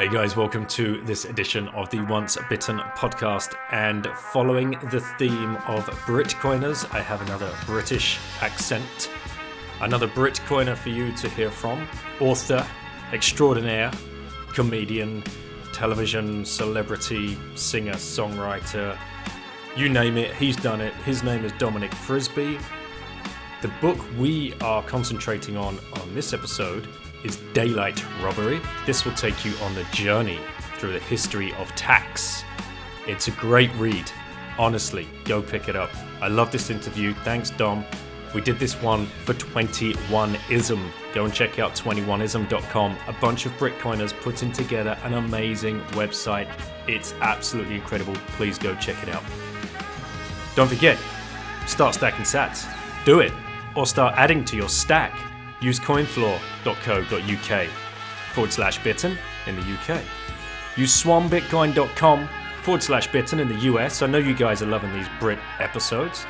Hey guys, welcome to this edition of the Once Bitten podcast. And following the theme of Britcoiners, I have another British accent, another Britcoiner for you to hear from. Author, extraordinaire, comedian, television celebrity, singer, songwriter, you name it, he's done it. His name is Dominic Frisby. The book we are concentrating on on this episode is Daylight Robbery. This will take you on the journey through the history of tax. It's a great read. Honestly, go pick it up. I love this interview. Thanks, Dom. We did this one for 21ism. Go and check out 21ism.com. A bunch of Bitcoiners putting together an amazing website. It's absolutely incredible. Please go check it out. Don't forget, start stacking sats. Do it. Or start adding to your stack use coinfloor.co.uk forward slash bitten in the UK. Use swanbitcoin.com forward slash bitten in the US. I know you guys are loving these Brit episodes.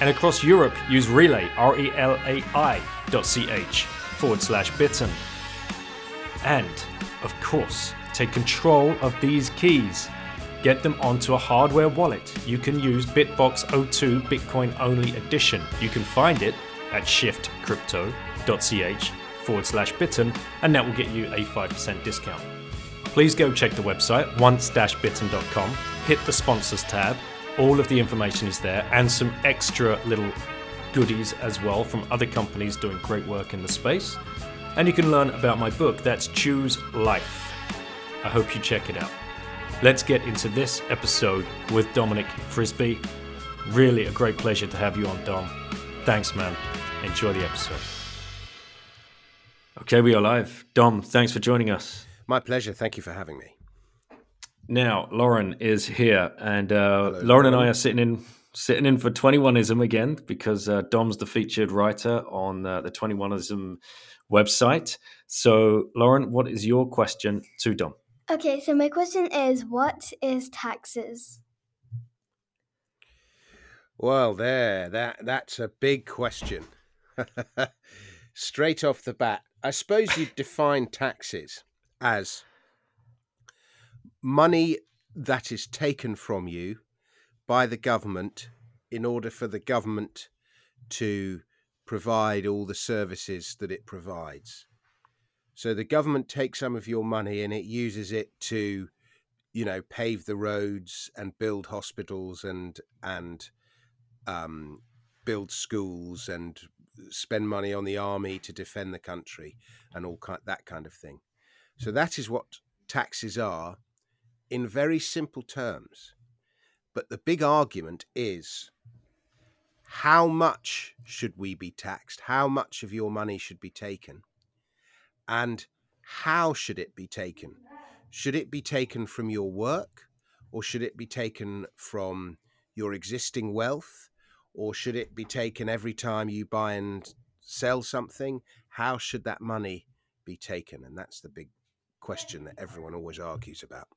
And across Europe, use Relai, R E L A I dot ch forward slash bitten. And, of course, take control of these keys. Get them onto a hardware wallet. You can use Bitbox 02 Bitcoin only edition. You can find it at shiftcrypto.ch forward slash bitten, and that will get you a 5% discount. Please go check the website, once-bitten.com, hit the sponsors tab. All of the information is there, and some extra little goodies as well from other companies doing great work in the space. And you can learn about my book, that's Choose Life. I hope you check it out. Let's get into this episode with Dominic Frisby. Really a great pleasure to have you on, Dom. Thanks, man. Enjoy the episode. Okay, we are live. Dom, thanks for joining us. My pleasure. Thank you for having me. Now, Lauren is here, and uh, Hello, Lauren and I are sitting in sitting in for 21ism again because uh, Dom's the featured writer on uh, the 21ism website. So, Lauren, what is your question to Dom? Okay, so my question is what is taxes? Well, there, that that's a big question. Straight off the bat, I suppose you'd define taxes as money that is taken from you by the government in order for the government to provide all the services that it provides. So the government takes some of your money and it uses it to, you know, pave the roads and build hospitals and and um, build schools and spend money on the army to defend the country and all that kind of thing. So that is what taxes are in very simple terms. But the big argument is how much should we be taxed? How much of your money should be taken? And how should it be taken? Should it be taken from your work or should it be taken from your existing wealth? Or should it be taken every time you buy and sell something? How should that money be taken? And that's the big question that everyone always argues about.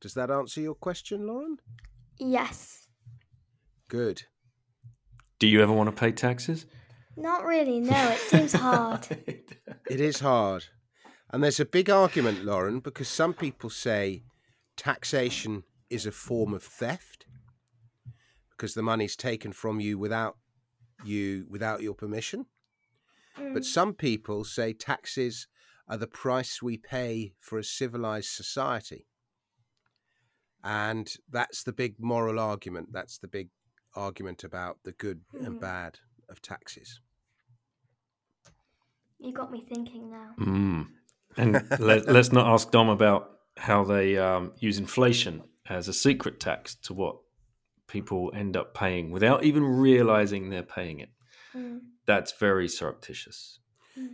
Does that answer your question, Lauren? Yes. Good. Do you ever want to pay taxes? Not really, no. It seems hard. it is hard. And there's a big argument, Lauren, because some people say taxation is a form of theft because the money's taken from you without you without your permission. Mm. But some people say taxes are the price we pay for a civilized society. And that's the big moral argument. That's the big argument about the good mm. and bad of taxes. You got me thinking now. Mm. And let, us not ask Dom about how they um, use inflation as a secret tax to what people end up paying without even realizing they're paying it. Mm. That's very surreptitious.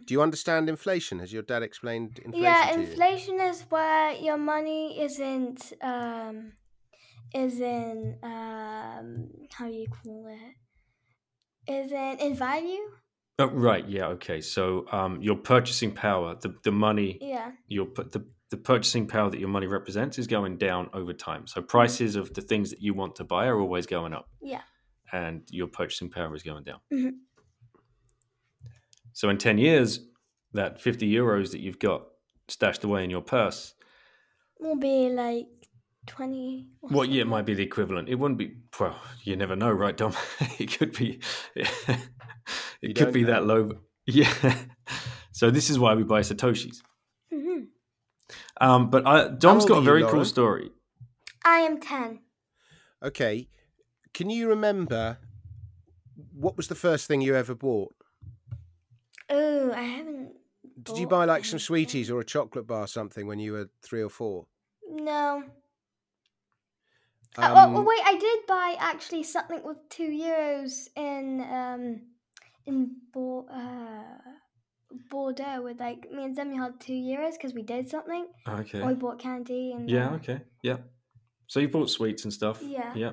Do you understand inflation? Has your dad explained inflation yeah, to you? inflation is where your money isn't um isn't um how do you call it? Isn't in value? Oh, right. Yeah. Okay. So um, your purchasing power, the, the money, Yeah. your pu- the the purchasing power that your money represents is going down over time. So prices of the things that you want to buy are always going up, Yeah. and your purchasing power is going down. Mhm. So in ten years, that fifty euros that you've got stashed away in your purse, Will be like twenty or well, yeah, it might be the equivalent. It wouldn't be. Well, you never know, right, Dom? it could be. You it could don't be that low. Yeah. So this is why we buy satoshis. Um, but I, Dom's old got a very Lauren? cool story. I am ten. Okay. Can you remember what was the first thing you ever bought? Oh, I haven't. Did you buy like some sweeties or a chocolate bar or something when you were three or four? No. Uh, well, well, Um, wait, I did buy actually something with two euros in um in uh, Bordeaux with like me and Zemi had two euros because we did something. Okay. Or we bought candy and Yeah. uh, Okay. Yeah. So you bought sweets and stuff. Yeah. Yeah.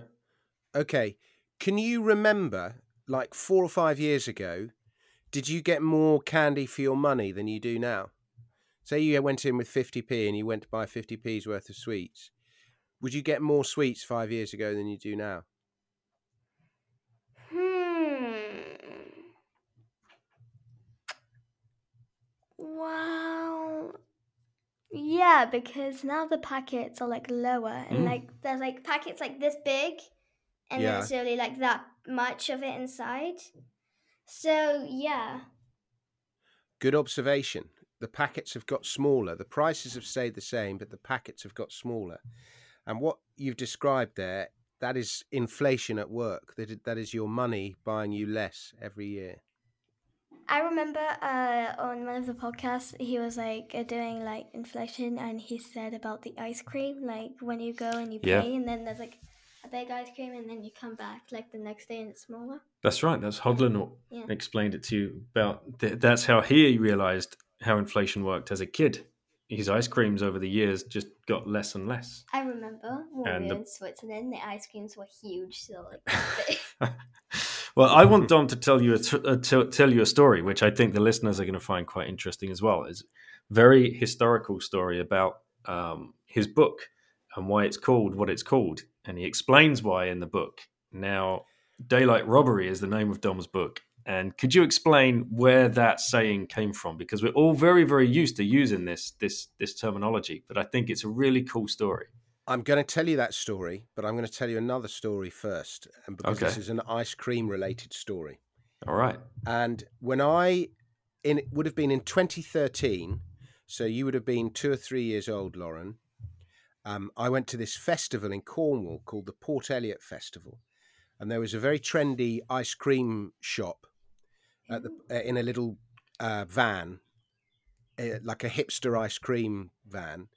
Okay. Can you remember, like four or five years ago, did you get more candy for your money than you do now? Say you went in with 50p and you went to buy 50p's worth of sweets. Would you get more sweets five years ago than you do now? Hmm. Wow. Yeah, because now the packets are like lower and Mm. like there's like packets like this big and Yeah. it's really like that much of it inside. So yeah. Good observation. The packets have got smaller. The prices have stayed the same, but the packets have got smaller. And what you've described there, that is inflation at work. That that is your money buying you less every year. I remember uh, on one of the podcasts, he was like uh, doing like inflation, and he said about the ice cream, like when you go and you Yeah. pay, and then there's like a big ice cream, and then you come back like the next day and it's smaller. That's right. That's Hodler Yeah. explained it to you about. Th- that's how he realized how inflation worked as a kid. His ice creams over the years just got less and less. I remember when And we the- in Switzerland, the ice creams were huge, so like. well, I want Dom to tell you a t- uh, tell you a story, which I think the listeners are going to find quite interesting as well. It's a very historical story about um, his book and why it's called what it's called, and he explains why in the book. Now, daylight robbery is the name of Dom's book, and could you explain where that saying came from? Because we're all very, very used to using this this this terminology, but I think it's a really cool story. I'm going to tell you that story, but I'm going to tell you another story first, and because this is an ice cream related story. All right. And when I, in it would have been in 2013, so you would have been two or three years old, Lauren. Um, I went to this festival in Cornwall called the Port Eliot Festival, and there was a very trendy ice cream shop at the uh, in a little uh, van, uh, like a hipster ice cream van,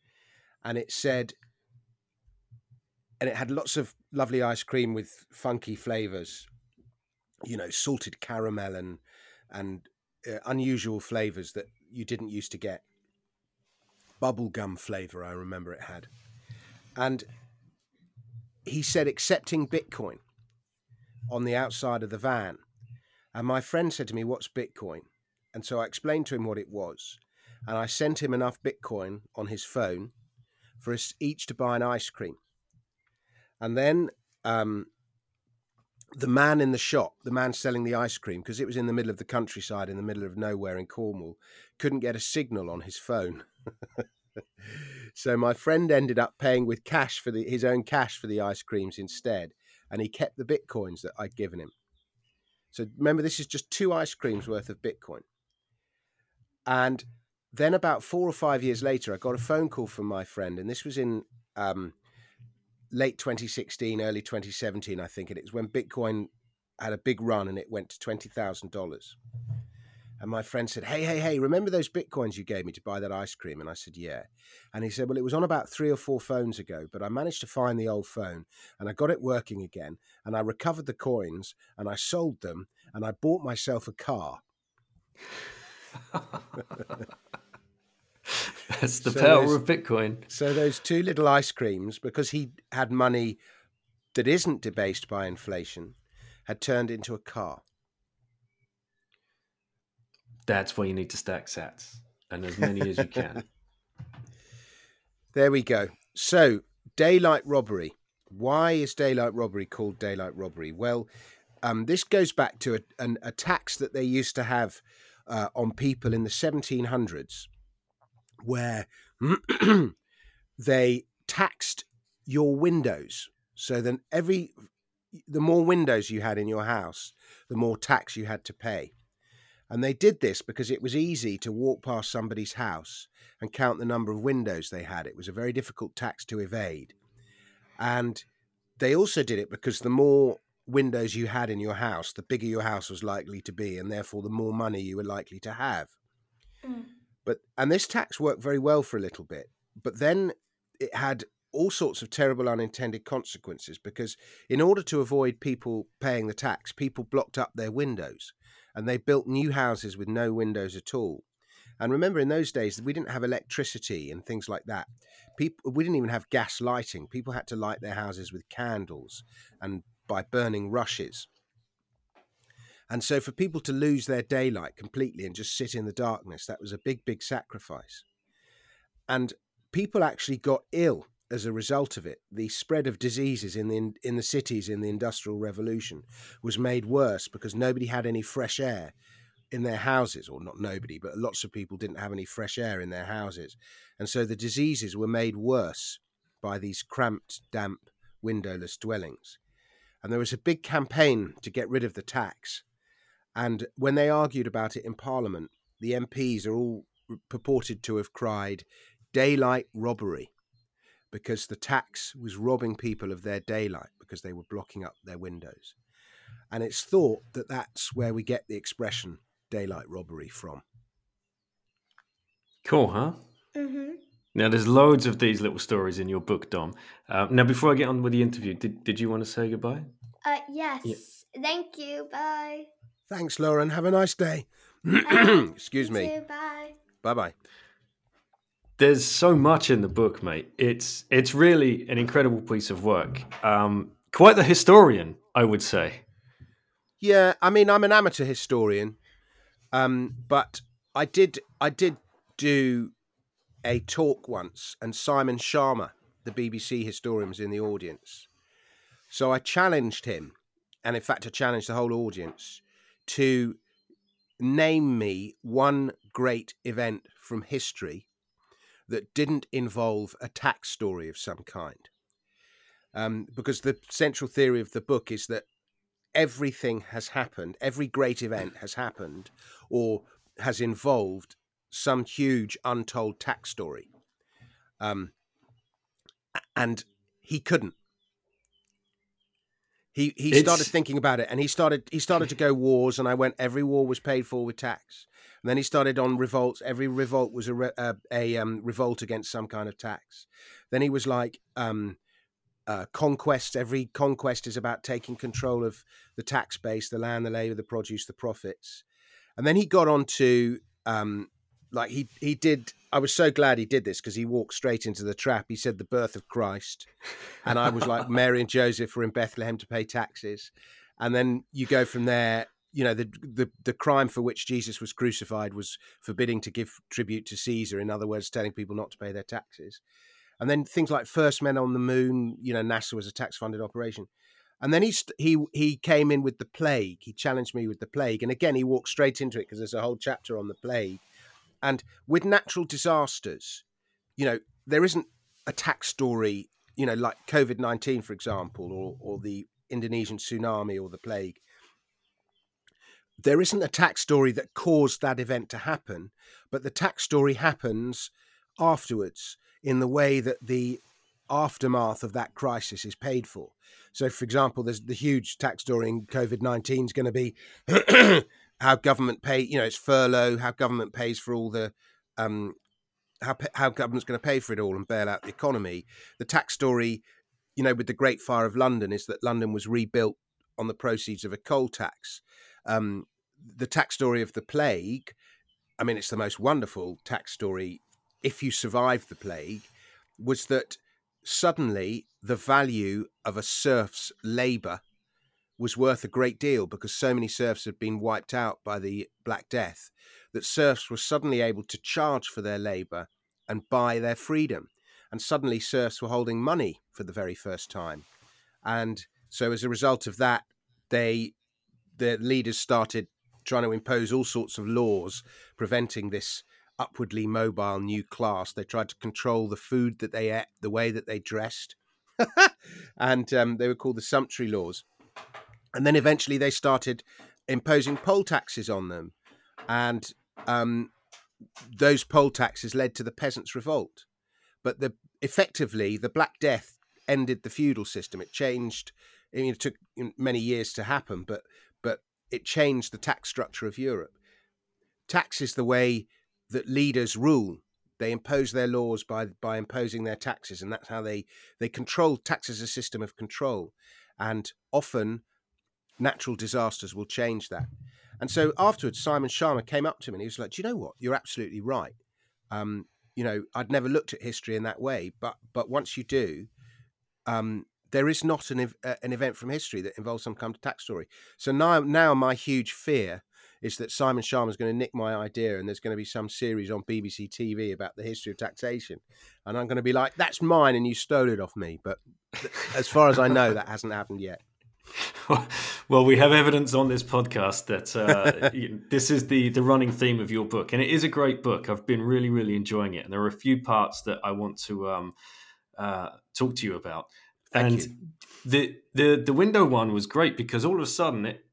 and it said, and it had lots of lovely ice cream with funky flavors, you know, salted caramel and and uh, unusual flavors that you didn't used to get. Bubblegum flavor, I remember it had, and he said accepting Bitcoin on the outside of the van. And my friend said to me, What's Bitcoin? And so I explained to him what it was. And I sent him enough Bitcoin on his phone for us each to buy an ice cream. And then um, the man in the shop, the man selling the ice cream, because it was in the middle of the countryside, in the middle of nowhere in Cornwall, couldn't get a signal on his phone. so my friend ended up paying with cash for the, his own cash for the ice creams instead. And he kept the Bitcoins that I'd given him. So remember, this is just two ice creams worth of Bitcoin. And then about four or five years later, I got a phone call from my friend, and this was in um, late 2016, early 2017, I think. And it was when Bitcoin had a big run and it went to $20,000. And my friend said, Hey, hey, hey, remember those Bitcoins you gave me to buy that ice cream? And I said, Yeah. And he said, Well, it was on about three or four phones ago, but I managed to find the old phone and I got it working again. And I recovered the coins and I sold them and I bought myself a car. That's the So power of Bitcoin. So those two little ice creams, because he had money that isn't debased by inflation, had turned into a car. That's why you need to stack sats and as many as you can. There we go. So, daylight robbery. Why is daylight robbery called daylight robbery? Well, um, this goes back to a, an, a tax that they used to have uh, on people in the 1700s, where they taxed your windows. So then every the more windows you had in your house, the more tax you had to pay. And they did this because it was easy to walk past somebody's house and count the number of windows they had. It was a very difficult tax to evade. And they also did it because the more windows you had in your house, the bigger your house was likely to be, and therefore the more money you were likely to have. Mm. But and this tax worked very well for a little bit, but then it had all sorts of terrible unintended consequences because in order to avoid people paying the tax, people blocked up their windows and they built new houses with no windows at all. And remember, in those days, we didn't have electricity and things like that. People, we didn't even have gas lighting. People had to light their houses with candles and by burning rushes. And so, for people to lose their daylight completely and just sit in the darkness, that was a big, big sacrifice. And people actually got ill as a result of it. The spread of diseases in the in the cities in the Industrial Revolution was made worse because nobody had any fresh air in their houses, or not nobody, but lots of people didn't have any fresh air in their houses, and so the diseases were made worse by these cramped, damp, windowless dwellings. And there was a big campaign to get rid of the tax. And when they argued about it in Parliament, the MPs are all purported to have cried, daylight robbery, because the tax was robbing people of their daylight because they were blocking up their windows. And it's thought that that's where we get the expression daylight robbery from. Cool, huh? Mm-hmm. Now, there's loads of these little stories in your book, Dom. Uh, now, before I get on with the interview, did, did you want to say goodbye? Uh, yes. Thank you. Bye. Thanks, Lauren. Have a nice day. Excuse You me. too, Bye. Bye bye. There's so much in the book, mate. It's it's really an incredible piece of work. Um, quite the historian, I would say. Yeah, I mean, I'm an amateur historian, um, but I did I did do a talk once, and Simon Schama, the BBC historian, was in the audience. So I challenged him, and in fact, I challenged the whole audience to name me one great event from history that didn't involve a tax story of some kind. Um, because the central theory of the book is that everything has happened, every great event has happened or has involved some huge untold tax story. Um, and he couldn't. He he started thinking about it, and he started he started to go wars, and I went. Every war was paid for with tax. And then he started on revolts. Every revolt was a re, a, a um, revolt against some kind of tax. Then he was like um, uh, conquest. Every conquest is about taking control of the tax base, the land, the labor, the produce, the profits. And then he got on to um, like he he did. I was so glad he did this because he walked straight into the trap. He said the birth of Christ, and I was like Mary and Joseph were in Bethlehem to pay taxes, and then you go from there. You know the the the crime for which Jesus was crucified was forbidding to give tribute to Caesar. In other words, telling people not to pay their taxes. And then things like first men on the moon. You know, NASA was a tax funded operation. And then he st- he he came in with the plague. He challenged me with the plague, and again he walked straight into it because there's a whole chapter on the plague. And with natural disasters, you know, there isn't a tax story, you know, like COVID nineteen, for example, or or the Indonesian tsunami or the plague. There isn't a tax story that caused that event to happen, but the tax story happens afterwards in the way that the aftermath of that crisis is paid for. So, for example, there's the huge tax story in COVID 19 is going to be how government pay, you know, it's furlough, how government pays for all the, um, how, how government's going to pay for it all and bail out the economy. The tax story, you know, with the Great Fire of London is that London was rebuilt on the proceeds of a coal tax. Um, the tax story of the plague I mean, it's the most wonderful tax story. If you survive the plague, was that suddenly the value of a serf's labour was worth a great deal because so many serfs had been wiped out by the Black Death that serfs were suddenly able to charge for their labour and buy their freedom. And suddenly serfs were holding money for the very first time. And so as a result of that, they the leaders started trying to impose all sorts of laws preventing this upwardly mobile new class. They tried to control the food that they ate, the way that they dressed, and um, they were called the sumptuary laws. And then eventually they started imposing poll taxes on them, and um, those poll taxes led to the peasants' revolt. But the effectively the Black Death ended the feudal system. It changed. I mean, it took many years to happen, but but it changed the tax structure of Europe. Tax is the way that leaders rule. They impose their laws by by imposing their taxes, and that's how they they control. Tax as a system of control, and often natural disasters will change that. And so afterwards, Simon Schama came up to me and he was like, "Do you know what? You're absolutely right. Um, you know, I'd never looked at history in that way, but but once you do, um, there is not an uh, an event from history that involves some kind of tax story. So now now my huge fear is that Simon Schama is going to nick my idea and there's going to be some series on BBC TV about the history of taxation. And I'm going to be like, that's mine and you stole it off me. But as far as I know, that hasn't happened yet. well, we have evidence on this podcast that uh, this is the the running theme of your book, and it is a great book. I've been really, really enjoying it, and there are a few parts that I want to um, uh, talk to you about. Thank and you. the the the window one was great because all of a sudden it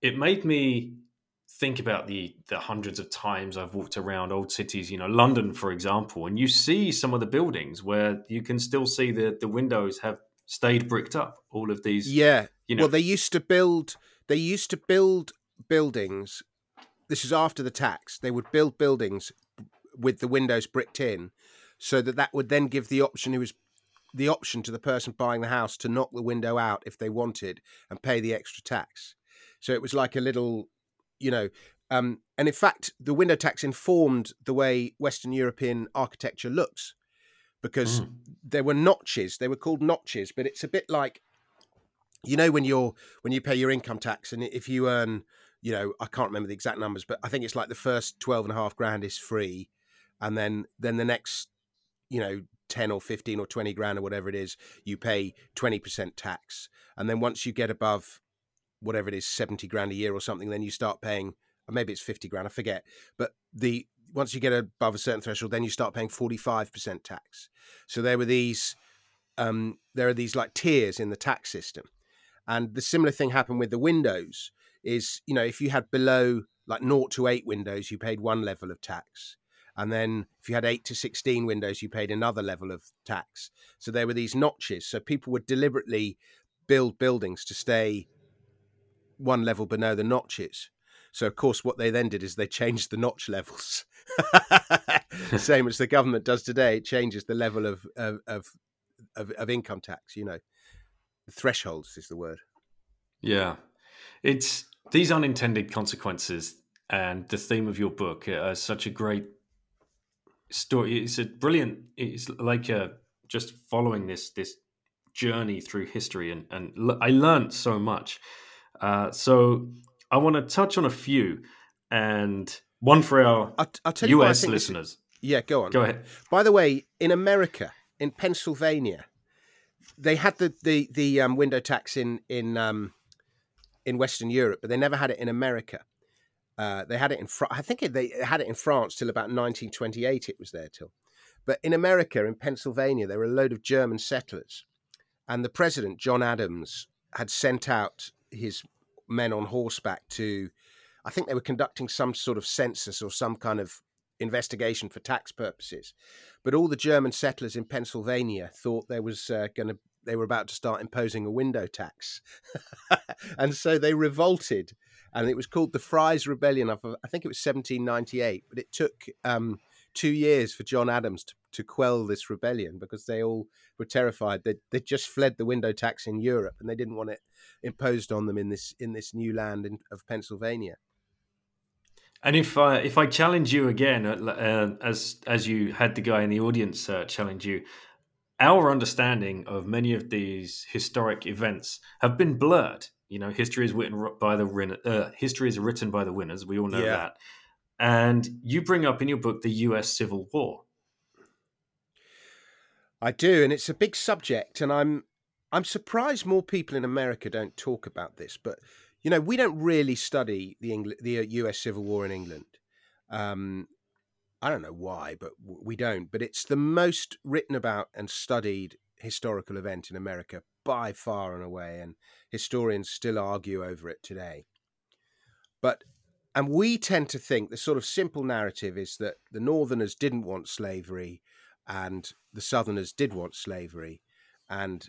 it made me think about the the hundreds of times I've walked around old cities, you know, London for example, and you see some of the buildings where you can still see the the windows have stayed bricked up. All of these, yeah. You know, well, they used to build. They used to build buildings. This is after the tax. They would build buildings with the windows bricked in, so that that would then give the option who was the option to the person buying the house to knock the window out if they wanted and pay the extra tax. So it was like a little you know, um, and in fact, the window tax informed the way Western European architecture looks because mm. there were notches. They were called notches, but it's a bit like, you know, when you're when you pay your income tax, and if you earn, you know, I can't remember the exact numbers, but I think it's like the first 12 and a half grand is free, and then then the next, you know, 10 or 15 or 20 grand or whatever it is, you pay 20% tax, and then once you get above whatever it is, 70 grand a year or something, then you start paying, maybe it's 50 grand, I forget. But the once you get above a certain threshold, then you start paying 45% tax. So there were these, um, there are these like tiers in the tax system. And the similar thing happened with the windows is, you know, if you had below like 0 to 8 windows, you paid one level of tax. And then if you had 8 to 16 windows, you paid another level of tax. So there were these notches. So people would deliberately build buildings to stay one level below the notches. So, of course, what they then did is they changed the notch levels. Same as the government does today, it changes the level of, of, of, of income tax, you know. Thresholds is the word. Yeah. It's these unintended consequences and the theme of your book are such a great story. It's a brilliant, it's like a, just following this, this journey through history. And, and I learned so much. Uh, so I want to touch on a few, and one for our I'll, I'll US listeners. Is, yeah, go on. Go ahead. By the way, in America, in Pennsylvania, they had the the the um, window tax in in um, in Western Europe, but they never had it in America. Uh, they had it in Fr- I think it, they had it in France till about 1928. It was there till, but in America, in Pennsylvania, there were a load of German settlers, and the president John Adams had sent out his men on horseback to, I think they were conducting some sort of census or some kind of investigation for tax purposes. But all the German settlers in Pennsylvania thought there was uh, going to they were about to start imposing a window tax, and so they revolted, and it was called the Fries Rebellion. I think it was 1798, but it took um, two years for John Adams to, to quell this rebellion because they all were terrified. They they just fled the window tax in Europe and they didn't want it imposed on them in this in this new land in, of Pennsylvania. And if I if I challenge you again, uh, uh, as as you had the guy in the audience uh, challenge you, our understanding of many of these historic events have been blurred. You know, history is written by the uh, history is written by the winners. We all know yeah. that. And you bring up in your book the U.S. Civil War. I do, and it's a big subject, and I'm I'm surprised more people in America don't talk about this. But you know, we don't really study the Engl- the U.S. Uh, Civil War in England. Um, I don't know why, but we don't. But it's the most written about and studied historical event in America by far and away, and historians still argue over it today. But and we tend to think the sort of simple narrative is that the Northerners didn't want slavery, and the Southerners did want slavery, and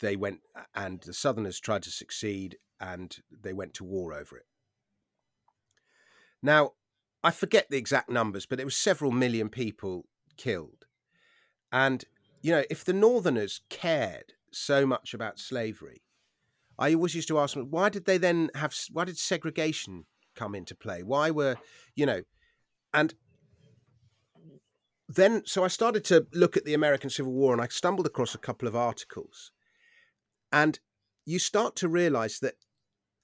they went and the Southerners tried to succeed, and they went to war over it. Now, I forget the exact numbers, but it was several million people killed. And, you know, if the Northerners cared so much about slavery, I always used to ask them, why did they then have, why did segregation come into play? Why were, you know, and then, so I started to look at the American Civil War and I stumbled across a couple of articles. And you start to realize that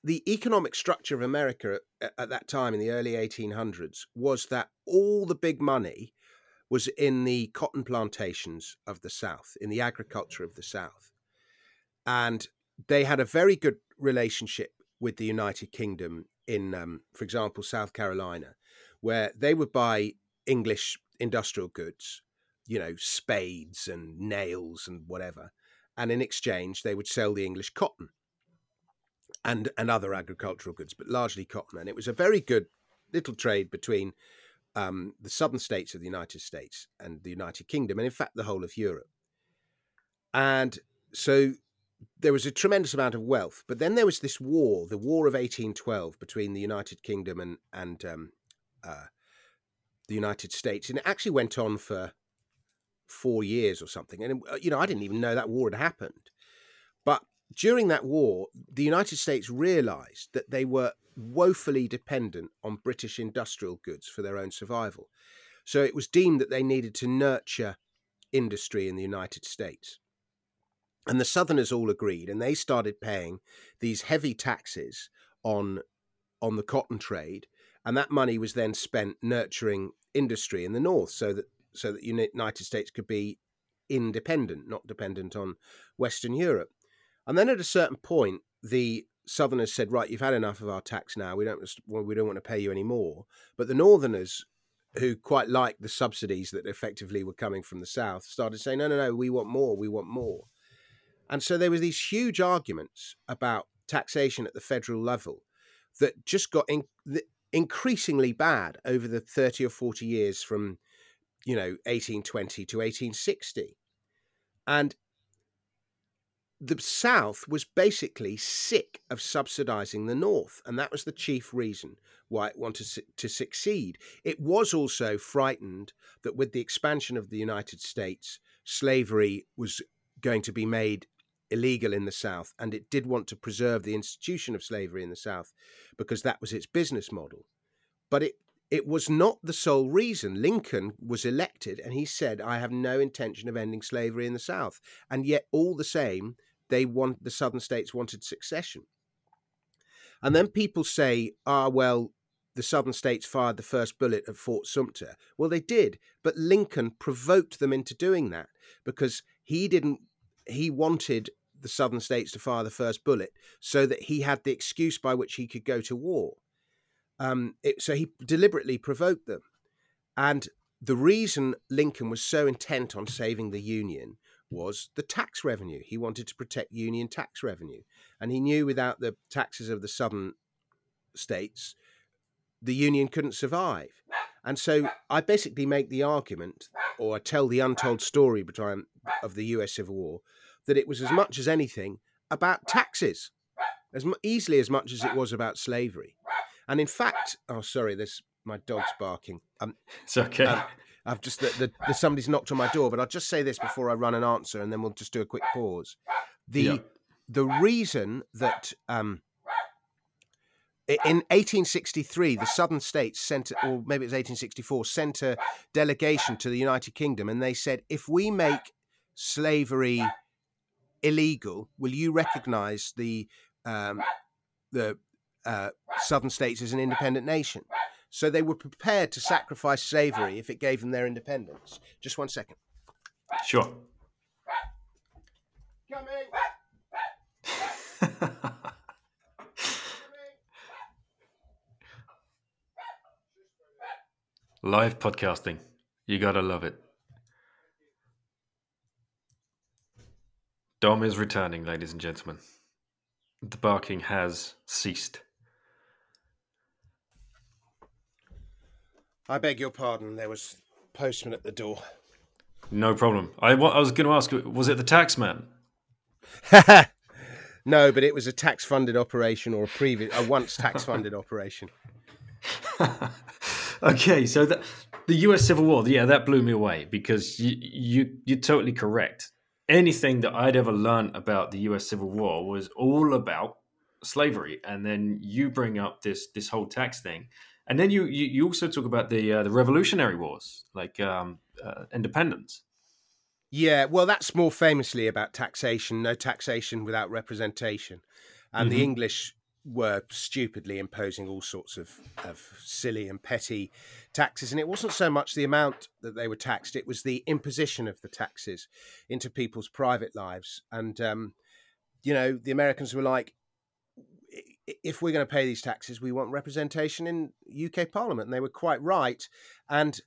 the economic structure of America at, at, that time in the early 1800s was that all the big money was in the cotton plantations of the South, in the agriculture of the South. And they had a very good relationship with the United Kingdom in, um, for example, South Carolina, where they would buy English industrial goods, you know, spades and nails and whatever. And in exchange, they would sell the English cotton and and other agricultural goods, but largely cotton. And it was a very good little trade between um, the southern states of the United States and the United Kingdom, and in fact the whole of Europe. And so there was a tremendous amount of wealth. But then there was this war, the War of 1812, between the United Kingdom and and um, uh, the United States, and it actually went on for four years or something. And uh, you know, I didn't even know that war had happened. But during that war, the United States realized that they were woefully dependent on British industrial goods for their own survival. So it was deemed that they needed to nurture industry in the United States. And the Southerners all agreed, and they started paying these heavy taxes on, on the cotton trade. And that money was then spent nurturing industry in the North so that, so that the United States could be independent, not dependent on Western Europe. And then at a certain point, the Southerners said, "Right, you've had enough of our tax now. We don't we don't want to pay you anymore." But the Northerners, who quite liked the subsidies that effectively were coming from the South, started saying, "No, no, no, we want more. We want more." And so there were these huge arguments about taxation at the federal level that just got in, increasingly bad over the 30 or 40 years from you know 1820 to 1860 and the South was basically sick of subsidizing the North, and that was the chief reason why it wanted to succeed. It was also frightened that with the expansion of the United States, slavery was going to be made illegal in the South, and it did want to preserve the institution of slavery in the South because that was its business model. But it it was not the sole reason. Lincoln was elected and he said, I have no intention of ending slavery in the South. And yet, all the same, they want the southern states wanted secession. And then people say, ah, well, the southern states fired the first bullet at Fort Sumter. Well, they did, but Lincoln provoked them into doing that because he didn't, he wanted the southern states to fire the first bullet so that he had the excuse by which he could go to war. Um, it, so he deliberately provoked them. And the reason Lincoln was so intent on saving the Union was the tax revenue. He wanted to protect Union tax revenue. And he knew without the taxes of the southern states, the Union couldn't survive. And so I basically make the argument, or I tell the untold story of the US Civil War, that it was as much as anything about taxes, as easily as much as it was about slavery. And in fact, oh, sorry, this my dog's barking. Um, it's okay. Um, I've just that the, the, somebody's knocked on my door, but I'll just say this before I run an answer, and then we'll just do a quick pause. The the reason that um, in 1863, the southern states sent, or maybe it was 1864, sent a delegation to the United Kingdom, and they said, if we make slavery illegal, will you recognise the um, the uh, southern states as an independent nation? So they were prepared to sacrifice slavery if it gave them their independence. Just one second. Sure. Live podcasting. You gotta love it. Dom is returning, ladies and gentlemen. The barking has ceased. I beg your pardon. There was postman at the door. No problem. I, I was going to ask, was it the taxman? no, but it was a tax-funded operation or a previous, a once tax-funded operation. okay, so the, the U.S. Civil War, yeah, that blew me away because you, you you're totally correct. Anything that I'd ever learned about the U.S. Civil War was all about slavery, and then you bring up this this whole tax thing, and then you you, you also talk about the uh, the Revolutionary Wars, like um, uh, independence. Yeah, well, that's more famously about taxation. No taxation without representation, and mm-hmm. the English were stupidly imposing all sorts of, of silly and petty taxes. And it wasn't so much the amount that they were taxed, it was the imposition of the taxes into people's private lives. And, um, you know, the Americans were like, if we're going to pay these taxes, we want representation in UK Parliament. And they were quite right. And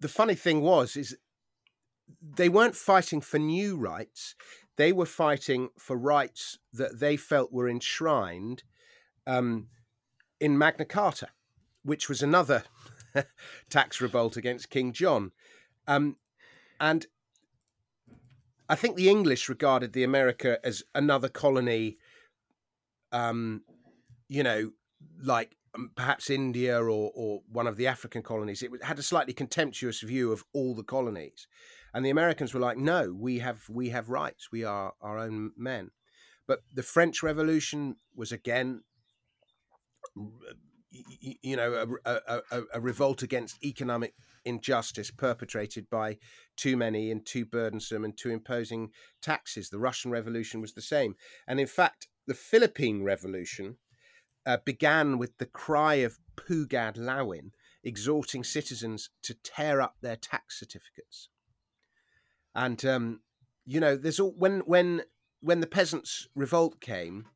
the funny thing was, is they weren't fighting for new rights. They were fighting for rights that they felt were enshrined um, in Magna Carta, which was another tax revolt against King John. Um, and I think the English regarded the America as another colony, um, you know, like um, perhaps India or, or one of the African colonies. It had a slightly contemptuous view of all the colonies. And the Americans were like, no, we have we have rights. We are our own men. But the French Revolution was again you know, a, a, a, revolt against economic injustice perpetrated by too many and too burdensome and too imposing taxes. The Russian Revolution was the same. And in fact, the Philippine Revolution uh, began with the cry of Pugad Lawin exhorting citizens to tear up their tax certificates. And, um, you know, there's all, when, when, when the peasants' revolt came,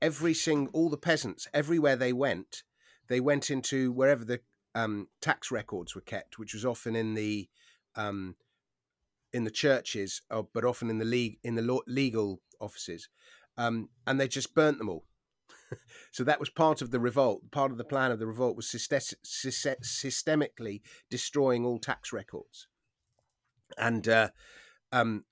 every sing all the peasants everywhere they went they went into wherever the um, tax records were kept which was often in the um, in the churches uh, but often in the league in the legal offices um, and they just burnt them all so that was part of the revolt part of the plan of the revolt was systemically destroying all tax records and uh, um,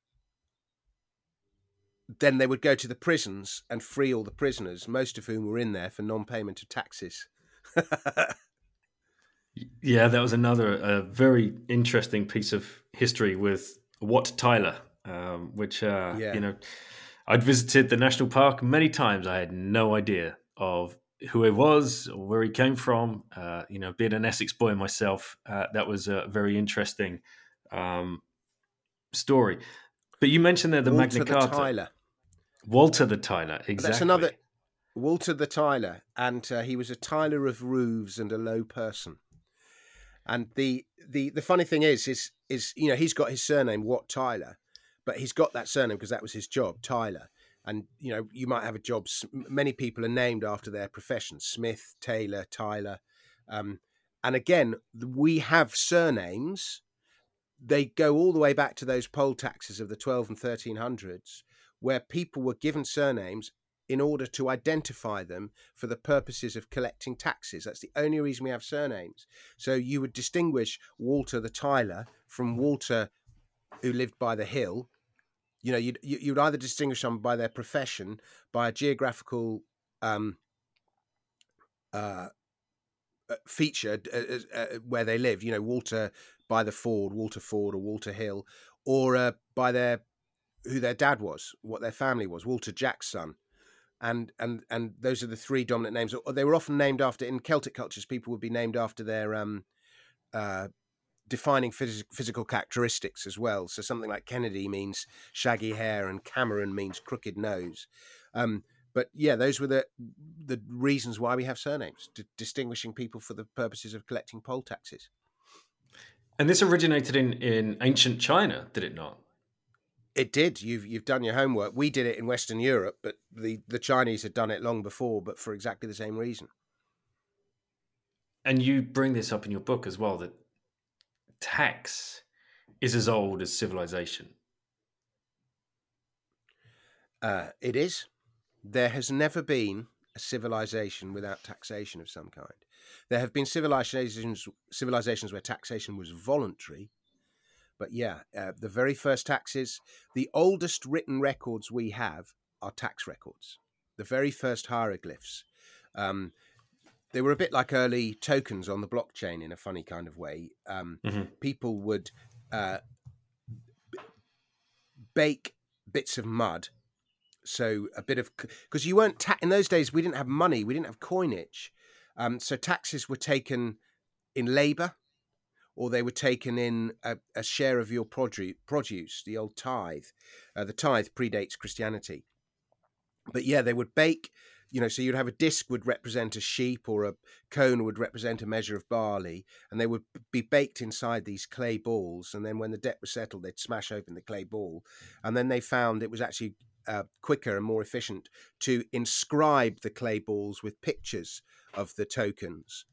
then they would go to the prisons and free all the prisoners, most of whom were in there for non-payment of taxes. yeah, that was another uh, very interesting piece of history with Wat Tyler, um, which uh, yeah. you know I'd visited the national park many times. I had no idea of who he was or where he came from. Uh, you know, being an Essex boy myself, uh, that was a very interesting um, story. But you mentioned there the Walter Magna Carta. The Tyler. Walter the Tyler, exactly. That's another Walter the Tyler, and uh, he was a tiler of roofs and a low person. And the the the funny thing is, is is you know he's got his surname Wat Tyler, but he's got that surname because that was his job, Tyler. And you know you might have a job. Many people are named after their profession: Smith, Taylor, Tyler. Um, and again, we have surnames. They go all the way back to those poll taxes of the 12 and 1300s, where people were given surnames in order to identify them for the purposes of collecting taxes. That's the only reason we have surnames. So you would distinguish Walter the Tiler from Walter who lived by the hill. You know, you'd, you'd either distinguish them by their profession, by a geographical um, uh, uh feature uh, uh, where they live. You know, Walter by the Ford, Walter Ford, or Walter Hill, or uh, by their who their dad was, what their family was. Walter Jack's son and and and those are the three dominant names. They were often named after in Celtic cultures. People would be named after their um, uh, defining phys- physical characteristics as well. So something like Kennedy means shaggy hair, and Cameron means crooked nose. Um, but yeah, those were the the reasons why we have surnames, d- distinguishing people for the purposes of collecting poll taxes. And this originated in in ancient China, did it not? It did. You've you've done your homework. We did it in Western Europe, but the the Chinese had done it long before, but for exactly the same reason. And you bring this up in your book as well that tax is as old as civilization. Uh, it is. There has never been a civilization without taxation of some kind. There have been civilizations civilizations where taxation was voluntary, but yeah, uh, the very first taxes, the oldest written records we have are tax records. The very first hieroglyphs. Um, they were a bit like early tokens on the blockchain in a funny kind of way. Um, mm-hmm. People would uh, bake bits of mud. So a bit of because you weren't ta- in those days we didn't have money, we didn't have coinage, um, so taxes were taken in labour, or they were taken in a, a share of your produce, produce the old tithe. Uh, the tithe predates Christianity, but yeah, they would bake you know, so you'd have a disc would represent a sheep or a cone would represent a measure of barley, and they would be baked inside these clay balls. And then when the debt was settled, they'd smash open the clay ball. And then they found it was actually uh, quicker and more efficient to inscribe the clay balls with pictures of the tokens.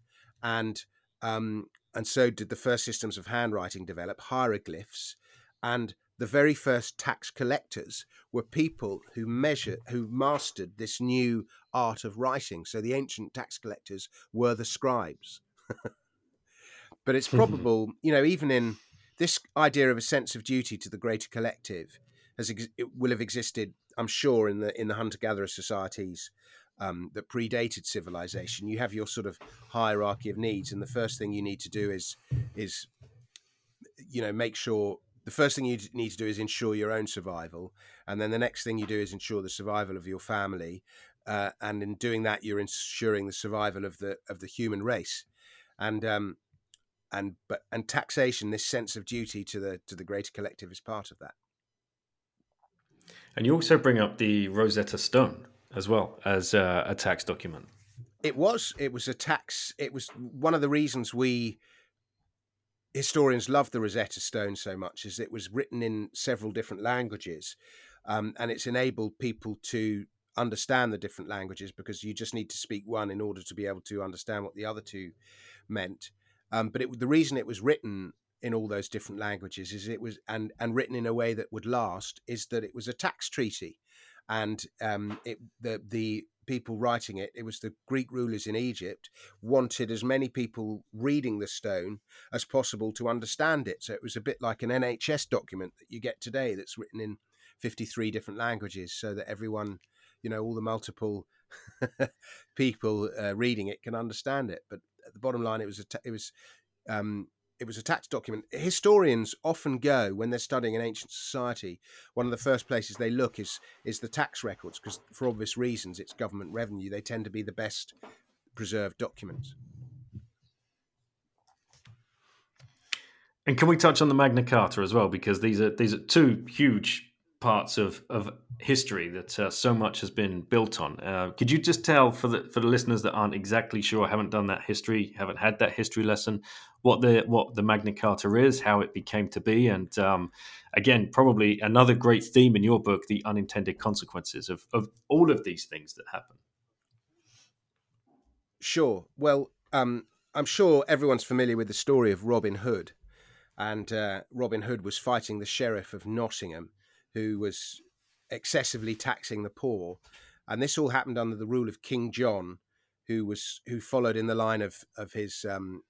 And um, and so did the first systems of handwriting develop, hieroglyphs. And the very first tax collectors were people who measured, who mastered this new art of writing. So the ancient tax collectors were the scribes. but it's probable, you know, even in this idea of a sense of duty to the greater collective, has it will have existed, I'm sure, in the in the hunter gatherer societies um, that predated civilization. You have your sort of hierarchy of needs, and the first thing you need to do is is you know make sure the first thing you need to do is ensure your own survival, and then the next thing you do is ensure the survival of your family, uh, and in doing that, you're ensuring the survival of the of the human race, and um, and but and taxation, this sense of duty to the to the greater collective, is part of that. And you also bring up the Rosetta Stone as well as uh, a tax document. It was. It was a tax. It was one of the reasons we historians love the Rosetta Stone so much is it was written in several different languages, um, and it's enabled people to understand the different languages because you just need to speak one in order to be able to understand what the other two meant. Um, but it, the reason it was written in all those different languages is it was and and written in a way that would last is that it was a tax treaty, and um, it the the people writing it, it was the Greek rulers in Egypt, wanted as many people reading the stone as possible to understand it. So it was a bit like an NHS document that you get today that's written in 53 different languages so that everyone, you know, all the multiple people uh, reading it can understand it. But at the bottom line, it was, a t- it was, um, it was a tax document. Historians often go when they're studying an ancient society. One of the first places they look is is the tax records because, for obvious reasons, it's government revenue. They tend to be the best preserved documents. And can we touch on the Magna Carta as well? Because these are these are two huge parts of, of history that uh, so much has been built on. Uh, could you just tell for the for the listeners that aren't exactly sure, haven't done that history, haven't had that history lesson, what the what the Magna Carta is, how it became to be, and um, again, probably another great theme in your book, the unintended consequences of of all of these things that happen. Sure. Well, um, I'm sure everyone's familiar with the story of Robin Hood, and uh, Robin Hood was fighting the sheriff of Nottingham who was excessively taxing the poor, and this all happened under the rule of King John, who was who followed in the line of of his um,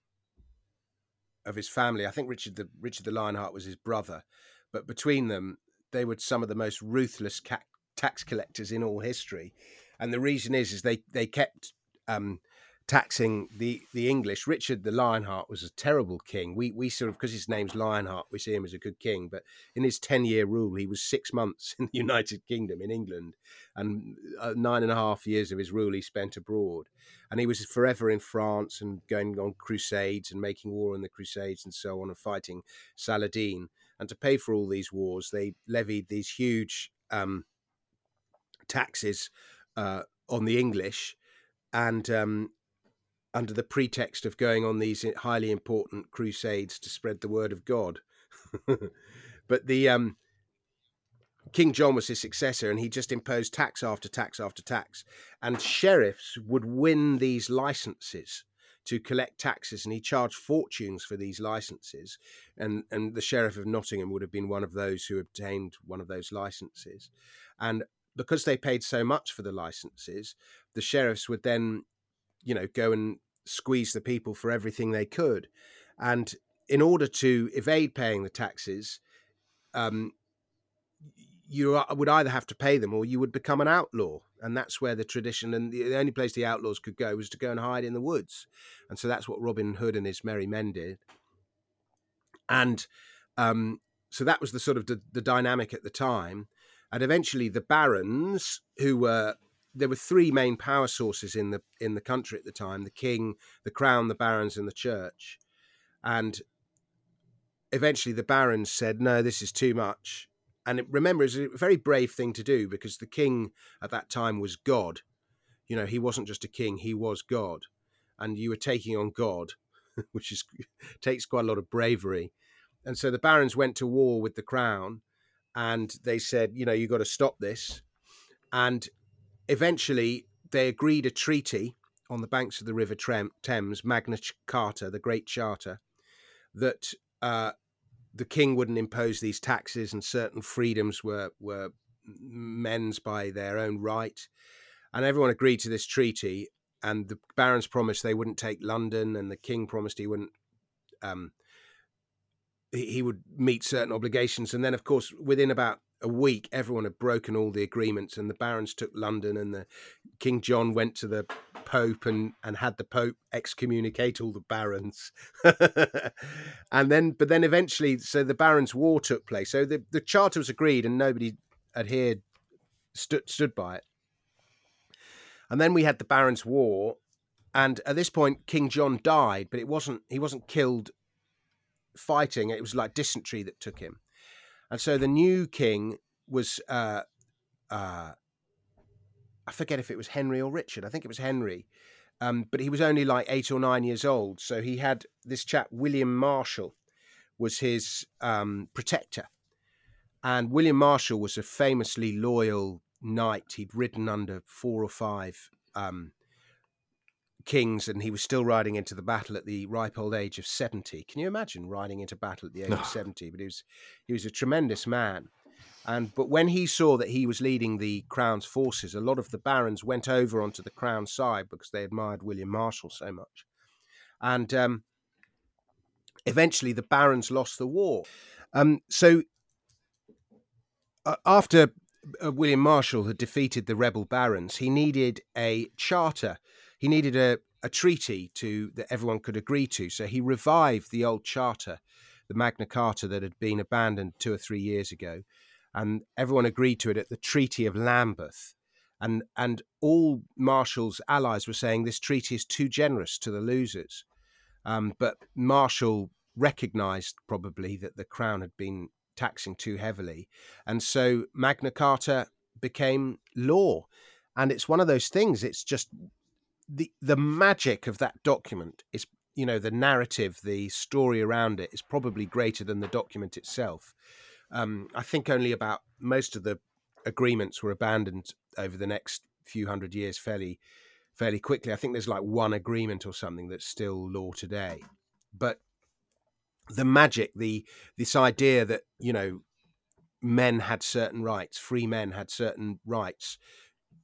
of his family. I think Richard the Richard the Lionheart was his brother, but between them, they were some of the most ruthless tax collectors in all history. And the reason is is they they kept um, taxing the the English. Richard the Lionheart was a terrible king. We we sort of because his name's Lionheart, we see him as a good king. But in his ten year rule, he was six months in the United Kingdom in England, and uh, nine and a half years of his rule he spent abroad. And he was forever in France and going on crusades and making war in the crusades and so on and fighting Saladin. And to pay for all these wars, they levied these huge um, taxes uh, on the English, and um, under the pretext of going on these highly important crusades to spread the word of God. but the um, King John was his successor, and he just imposed tax after tax after tax, and sheriffs would win these licenses to collect taxes, and he charged fortunes for these licenses. And and the sheriff of Nottingham would have been one of those who obtained one of those licenses, and because they paid so much for the licenses, the sheriffs would then you know, go and squeeze the people for everything they could. And in order to evade paying the taxes, um, you would either have to pay them or you would become an outlaw. And that's where the tradition and the, only place the outlaws could go was to go and hide in the woods. And so that's what Robin Hood and his merry men did. And um, so that was the sort of the, the dynamic at the time. And eventually the barons, who were there were three main power sources in the in the country at the time: the king, the crown, the barons, and the church. And eventually, the barons said, "No, this is too much." And it, remember, it's a very brave thing to do because the king at that time was God. You know, he wasn't just a king; he was God, and you were taking on God, which is takes quite a lot of bravery. And so the barons went to war with the crown, and they said, "You know, you've got to stop this." And eventually they agreed a treaty on the banks of the River Thames, Magna Carta, the Great Charter, that uh, the king wouldn't impose these taxes and certain freedoms were were men's by their own right, and everyone agreed to this treaty. And the barons promised they wouldn't take London, and the king promised he wouldn't. Um, he would meet certain obligations, and then, of course, within about a week, everyone had broken all the agreements, and the barons took London, and the King John went to the Pope and and had the Pope excommunicate all the barons, and then but then eventually, so the Barons' War took place. So the the charter was agreed, and nobody adhered stood stood by it. And then we had the Barons' War, and at this point, King John died, but it wasn't he wasn't killed fighting; it was like dysentery that took him. And so the new king was, uh, uh, I forget if it was Henry or Richard. I think it was Henry. Um, but he was only like eight or nine years old. So he had this chap, William Marshal, was his um, protector. And William Marshal was a famously loyal knight. He'd ridden under four or five um, kings and he was still riding into the battle at the ripe old age of 70 can you imagine riding into battle at the age of 70 but he was he was a tremendous man. And but when he saw that he was leading the crown's forces a lot of the barons went over onto the crown side because they admired william marshal so much. And um, eventually the barons lost the war. Um, so uh, after uh, William marshal had defeated the rebel barons, he needed a charter he needed a, a treaty to that everyone could agree to. So he revived the old charter, the Magna Carta that had been abandoned two or three years ago, and everyone agreed to it at the Treaty of Lambeth. And and all Marshal's allies were saying this treaty is too generous to the losers. Um, but Marshal recognised probably that the crown had been taxing too heavily, and so Magna Carta became law. And it's one of those things. It's just the the magic of that document is you know the narrative the story around it is probably greater than the document itself. Um, i think only about most of the agreements were abandoned over the next few hundred years fairly fairly quickly. I think there's like one agreement or something that's still law today. But the magic the this idea that you know men had certain rights free men had certain rights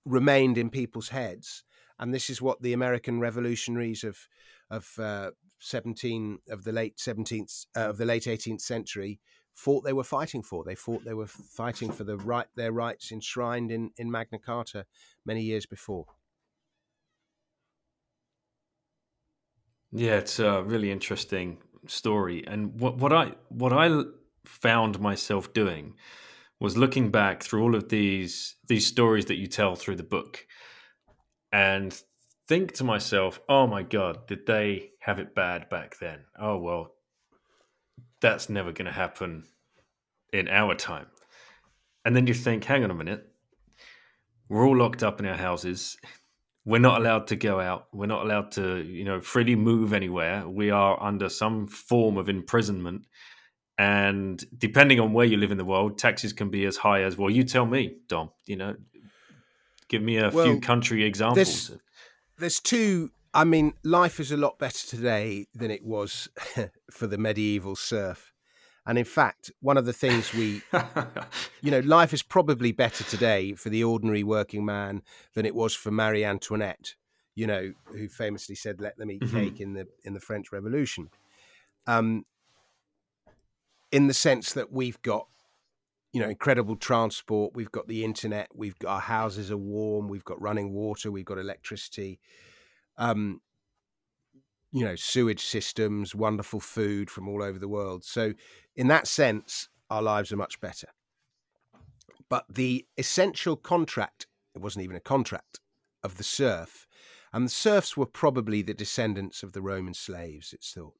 remained in people's heads and this is what the American revolutionaries of of uh, 17 of the late 17th uh, of the late 18th century thought they were fighting for. They thought they were fighting for the right their rights enshrined in in Magna Carta many years before. Yeah, it's a really interesting story, and what what I what I found myself doing was looking back through all of these these stories that you tell through the book, and think to myself, "Oh my god, did they have it bad back then?" Oh well, that's never going to happen in our time. And then you think, hang on a minute, we're all locked up in our houses. We're not allowed to go out. We're not allowed to, you know, freely move anywhere. We are under some form of imprisonment. And depending on where you live in the world, taxes can be as high as, well, you tell me, Dom, you know, give me a well, few country examples. There's, there's two I mean, life is a lot better today than it was for the medieval serf. And in fact, one of the things we, you know, life is probably better today for the ordinary working man than it was for Marie Antoinette, you know, who famously said, "Let them eat mm-hmm. cake" in the in the French Revolution. Um, in the sense that we've got, you know, incredible transport, we've got the internet, we've got our houses are warm, we've got running water, we've got electricity, um, you know, sewage systems, wonderful food from all over the world. So, in that sense, our lives are much better. But the essential contract, it wasn't even a contract, of the serf, and the serfs were probably the descendants of the Roman slaves, it's thought.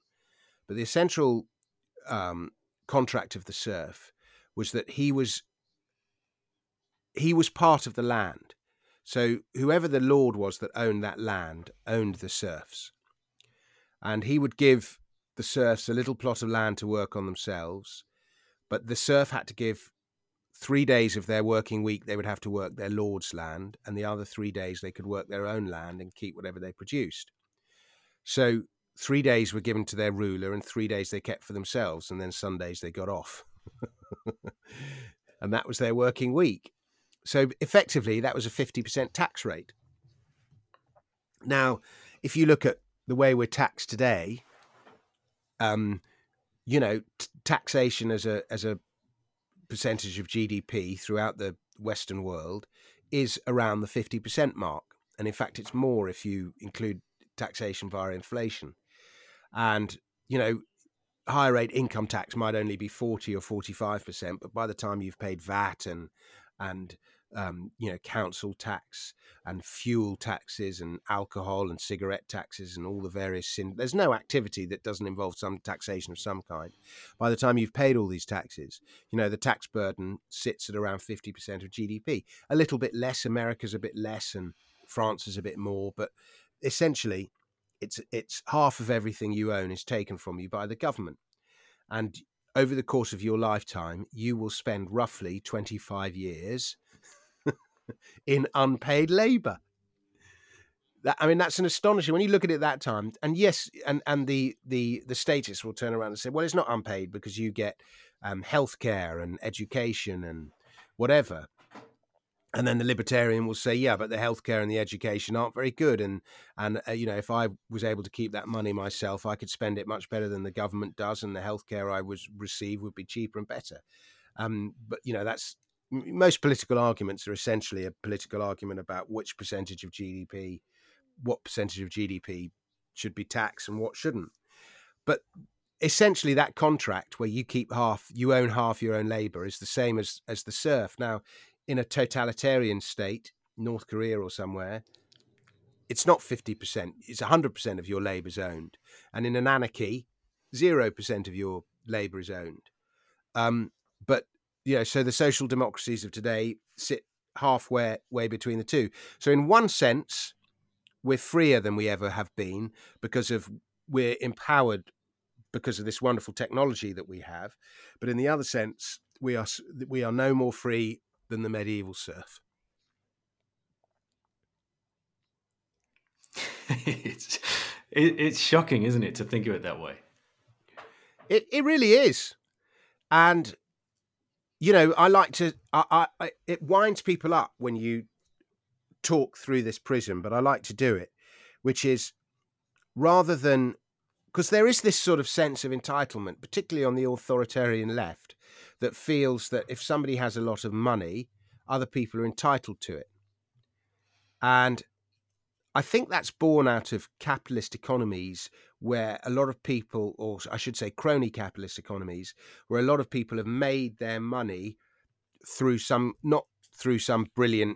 But the essential um, contract of the serf was that he was he was part of the land. So whoever the lord was that owned that land owned the serfs. And he would give the serfs a little plot of land to work on themselves, but the serf had to give three days of their working week they would have to work their lord's land, and the other three days they could work their own land and keep whatever they produced. So three days were given to their ruler, and three days they kept for themselves, and then Sundays they got off. and that was their working week. So effectively, that was a 50% tax rate. Now, if you look at the way we're taxed today, um, you know, t- taxation as a as a percentage of GDP throughout the Western world is around the 50% mark. And in fact, it's more if you include taxation via inflation. And, you know, higher rate income tax might only be 40 or 45%, but by the time you've paid VAT and and um, you know council tax and fuel taxes and alcohol and cigarette taxes and all the various sin. There's no activity that doesn't involve some taxation of some kind. By the time you've paid all these taxes, you know the tax burden sits at around 50% of GDP. A little bit less. America's a bit less, and France is a bit more. But essentially, it's it's half of everything you own is taken from you by the government, and over the course of your lifetime, you will spend roughly 25 years in unpaid labor. That, I mean, that's an astonishing when you look at it that time. And yes, and and the the the statists will turn around and say, well, it's not unpaid because you get um, healthcare and education and whatever. And then the libertarian will say, yeah, but the healthcare and the education aren't very good. And and uh, you know, if I was able to keep that money myself, I could spend it much better than the government does, and the healthcare I was receive would be cheaper and better. Um, but you know, that's most political arguments are essentially a political argument about which percentage of GDP, what percentage of GDP should be taxed and what shouldn't. But essentially, that contract where you keep half, you own half your own labor, is the same as as the serf. Now, in a totalitarian state, North Korea or somewhere, it's not fifty percent; it's hundred percent of your labor is owned. And in an anarchy, zero percent of your labor is owned. Um, but you know, so the social democracies of today sit halfway way between the two. So in one sense, we're freer than we ever have been because of we're empowered because of this wonderful technology that we have. But in the other sense, we are we are no more free than the medieval serf. it's it, it's shocking, isn't it, to think of it that way? It it really is, and you know, I like to. I, I, it winds people up when you talk through this prism, but I like to do it, which is rather than because there is this sort of sense of entitlement, particularly on the authoritarian left, that feels that if somebody has a lot of money, other people are entitled to it, and I think that's born out of capitalist economies where a lot of people, or I should say, crony capitalist economies, where a lot of people have made their money through some, not through some brilliantly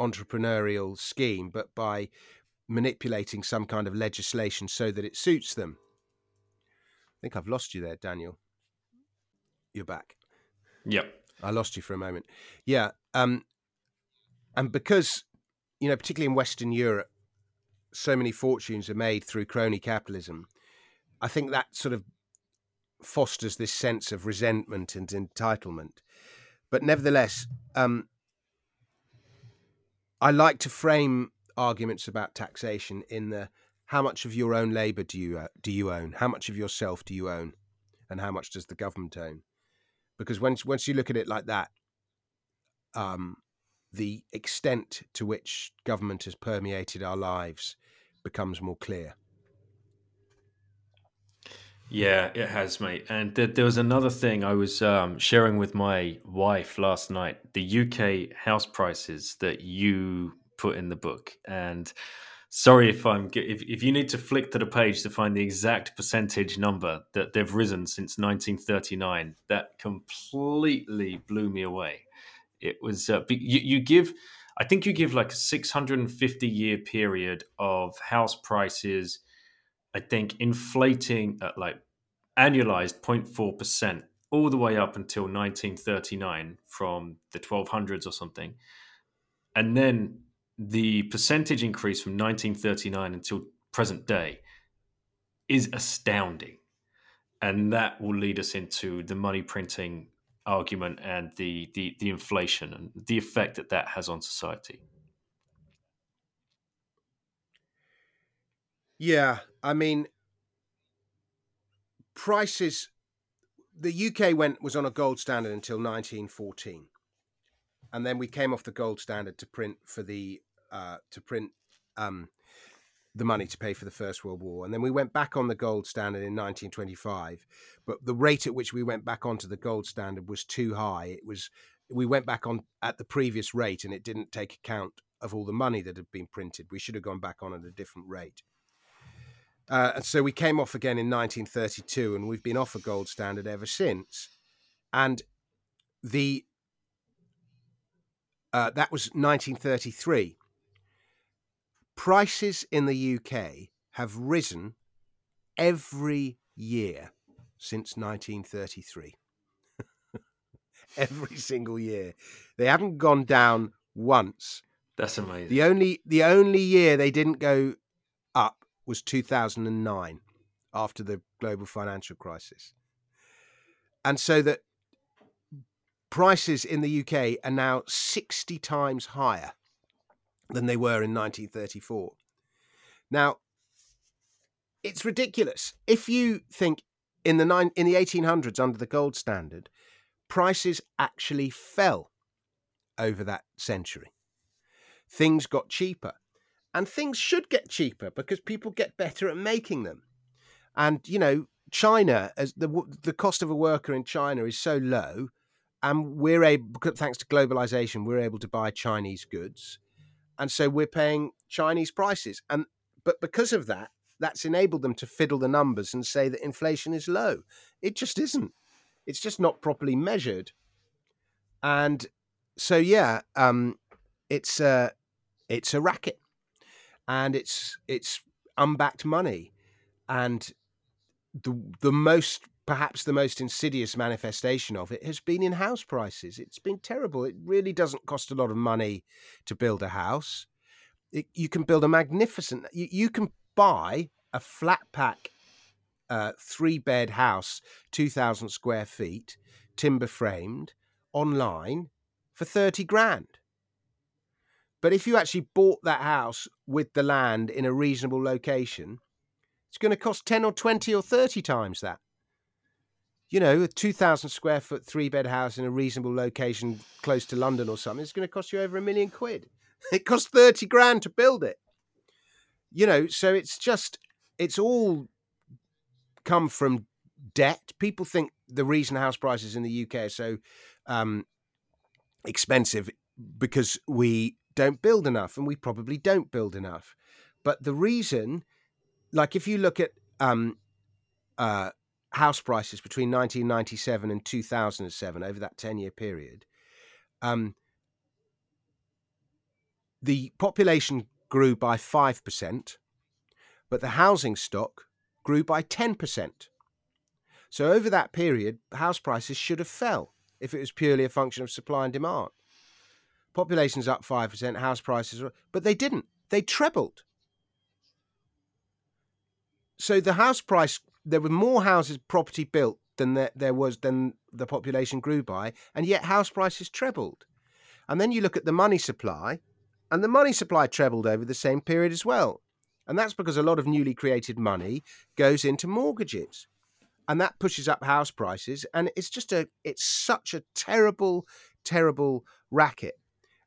entrepreneurial scheme, but by manipulating some kind of legislation so that it suits them. I think I've lost you there, Daniel. You're back. Yep. I lost you for a moment. Yeah. Um, and because, you know, particularly in Western Europe, so many fortunes are made through crony capitalism, I think that sort of fosters this sense of resentment and entitlement. But nevertheless, um, I like to frame arguments about taxation in the how much of your own labour do you uh, do you own? How much of yourself do you own? And how much does the government own? Because once once you look at it like that, um, the extent to which government has permeated our lives becomes more clear. Yeah, it has, mate. And th- there was another thing I was um, sharing with my wife last night the UK house prices that you put in the book. And sorry if I'm if, if you need to flick to the page to find the exact percentage number that they've risen since 1939, that completely blew me away. It was uh, you, you give I think you give like a 650 year period of house prices, I think inflating at like annualized 0.4% all the way up until 1939 from the 1200s or something. And then the percentage increase from 1939 until present day is astounding. And that will lead us into the money printing argument and the, the, the inflation and the effect that that has on society. Yeah, I mean, prices. The UK went was on a gold standard until 1914, and then we came off the gold standard to print for the uh, to print um, the money to pay for the First World War. And then we went back on the gold standard in 1925. But the rate at which we went back onto the gold standard was too high. It was we went back on at the previous rate and it didn't take account of all the money that had been printed. We should have gone back on at a different rate. Uh, and so we came off again in 1932 and we've been off a gold standard ever since. And the uh, that was 1933 prices in the UK have risen every year since 1933. every single year. They haven't gone down once. That's amazing. The only the only year they didn't go up was 2009 after the global financial crisis. And so that prices in the UK are now 60 times higher than they were in 1934. Now, it's ridiculous. If you think in the in the 1800s under the gold standard, prices actually fell over that century. Things got cheaper. And things should get cheaper because people get better at making them. And you know, China as the the cost of a worker in China is so low and we're able thanks to globalization we're able to buy Chinese goods and so we're paying Chinese prices. And but because of that, that's enabled them to fiddle the numbers and say that inflation is low. It just isn't. It's just not properly measured. And so yeah, um, it's a it's a racket, and it's it's unbacked money, and the the most perhaps the most insidious manifestation of it has been in house prices. It's been terrible. It really doesn't cost a lot of money to build a house. It, you can build a magnificent, you, you can buy a flat pack uh, three bed house, 2,000 square feet, timber framed, online for 30 grand. But if you actually bought that house with the land in a reasonable location, it's going to cost 10 or 20 or 30 times that you know, a 2,000 square foot three bed house in a reasonable location close to London or something, it's going to cost you over a million quid. It costs 30 grand to build it. You know, so it's just, it's all come from debt. People think the reason house prices in the UK are so um, expensive because we don't build enough, and we probably don't build enough. But the reason like if you look at um, uh, house prices between 1997 and 2007 over that 10 year period, um, the population grew by 5%, but the housing stock grew by 10%. So over that period, house prices should have fell if it was purely a function of supply and demand. Population's up 5%, house prices, but they didn't. They trebled. So the house price, there were more houses, property built than there, there was than the population grew by, and yet house prices trebled. And then you look at the money supply, and the money supply trebled over the same period as well. And that's because a lot of newly created money goes into mortgages. And that pushes up house prices. And it's just a, it's such a terrible, terrible racket.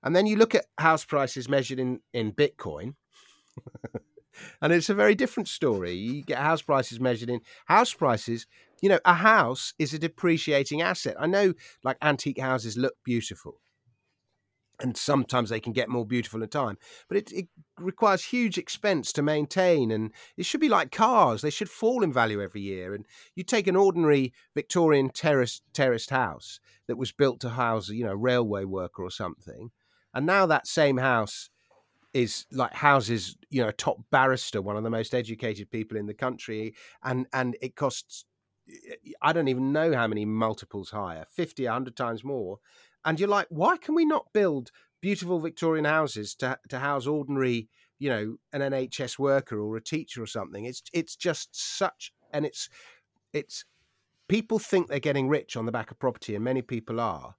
And then you look at house prices measured in, in Bitcoin. and it's a very different story. You get house prices measured in house prices. You know, a house is a depreciating asset. I know like antique houses look beautiful, and sometimes they can get more beautiful in time but it, it, requires huge expense to maintain and it should be like cars they should fall in value every year and you take an ordinary victorian terrace terraced house that was built to house you know railway worker or something and now that same house is like houses you know a top barrister one of the most educated people in the country and and it costs eh, i don't even know how many multiples higher 50 100 times more and you're like, why can we not build beautiful Victorian houses to to house ordinary, you know, an NHS worker or a teacher or something? It's it's just such, and it's it's people think they're getting rich on the back of property, and many people are,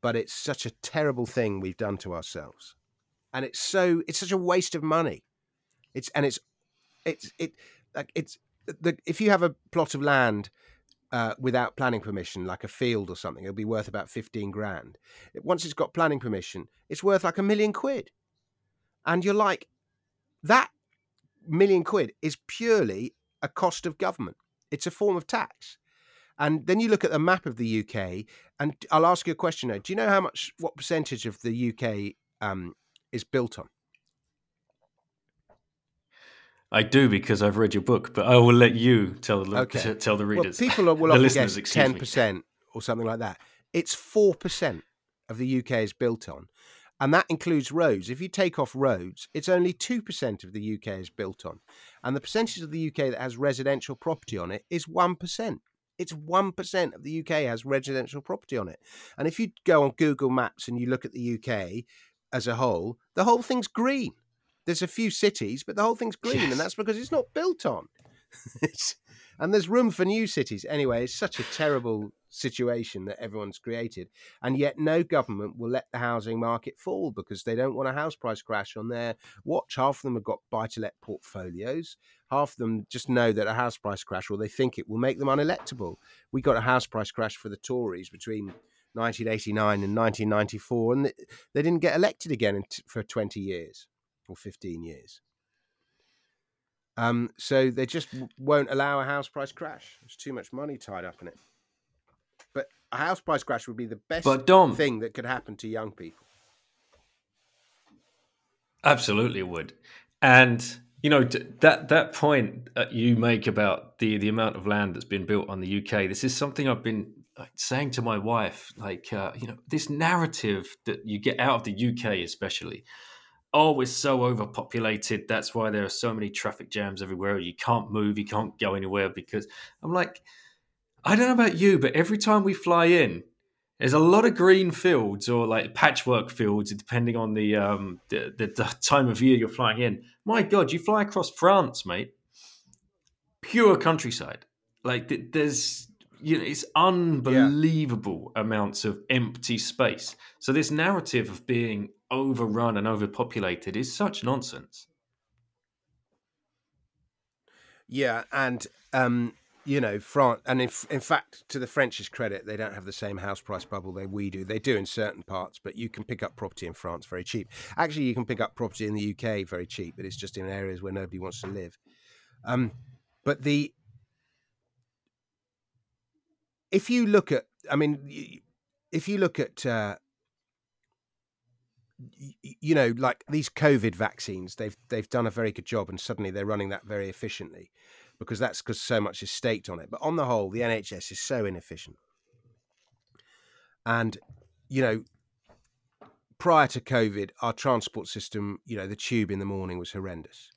but it's such a terrible thing we've done to ourselves, and it's so it's such a waste of money. It's and it's it's it like it's the if you have a plot of land uh, without planning permission, like a field or something, it'll be worth about 15 grand. Once it's got planning permission, it's worth like a million quid. And you're like, that million quid is purely a cost of government, it's a form of tax. And then you look at the map of the UK, and I'll ask you a question now. Do you know how much, what percentage of the UK um, is built on? I do because I've read your book, but I will let you tell the okay. tell the readers. Well, people will often guess ten percent or something like that. It's four percent of the UK is built on, and that includes roads. If you take off roads, it's only two percent of the UK is built on, and the percentage of the UK that has residential property on it is one percent. It's one percent of the UK has residential property on it, and if you go on Google Maps and you look at the UK as a whole, the whole thing's green there's a few cities, but the whole thing's green, yes. and that's because it's not built on. and there's room for new cities. Anyway, it's such a terrible situation that everyone's created, and yet no government will let the housing market fall because they don't want a house price crash on their watch. Half of them have got buy-to-let portfolios. Half of them just know that a house price crash, or they think it will make them unelectable. We got a house price crash for the Tories between 1989 and 1994, and they didn't get elected again for 20 years or 15 years. Um, so they just won't allow a house price crash. There's too much money tied up in it. But a house price crash would be the best but Dom, thing that could happen to young people. Absolutely would. And you know that that point that you make about the the amount of land that's been built on the UK. This is something I've been saying to my wife. Like uh, you know, this narrative that you get out of the UK, especially oh, we're so overpopulated. That's why there are so many traffic jams everywhere. You can't move, you can't go anywhere because I'm like, I don't know about you, but every time we fly in, there's a lot of green fields or like patchwork fields, depending on the, um, the, the, the time of year you're flying in. My God, you fly across France, mate. Pure countryside. Like there's you know, it's unbelievable yeah. amounts of empty space. So this narrative of being overrun and overpopulated is such nonsense. Yeah, and um, you know, France, and in, in fact, to the French's credit, they don't have the same house price bubble that we do. They do in certain parts, but you can pick up property in France very cheap. Actually, you can pick up property in the UK very cheap, but it's just in areas where nobody wants to live. Um, but the if you look at, I mean, if you look at uh, you know, like these COVID vaccines, they've they've done a very good job, and suddenly they're running that very efficiently, because that's because so much is staked on it. But on the whole, the NHS is so inefficient, and you know, prior to COVID, our transport system, you know, the tube in the morning was horrendous,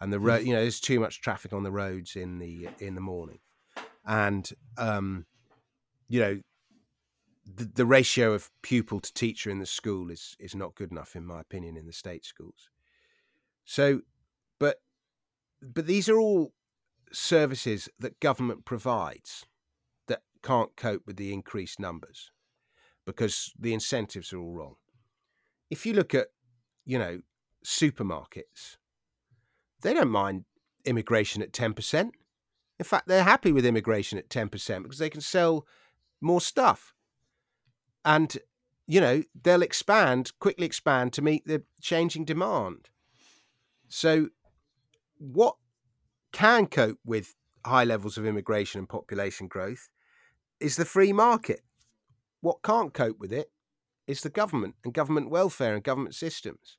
and the road, mm. you know, there's too much traffic on the roads in the in the morning, and um, you know, the, the ratio of pupil to teacher in the school is is not good enough, in my opinion, in the state schools. So, but but these are all services that government provides that can't cope with the increased numbers because the incentives are all wrong. If you look at, you know, supermarkets, they don't mind immigration at 10%. In fact, they're happy with immigration at 10% because they can sell more stuff. And you know they'll expand quickly expand to meet the changing demand. So what can cope with high levels of immigration and population growth is the free market. What can't cope with it is the government and government welfare and government systems.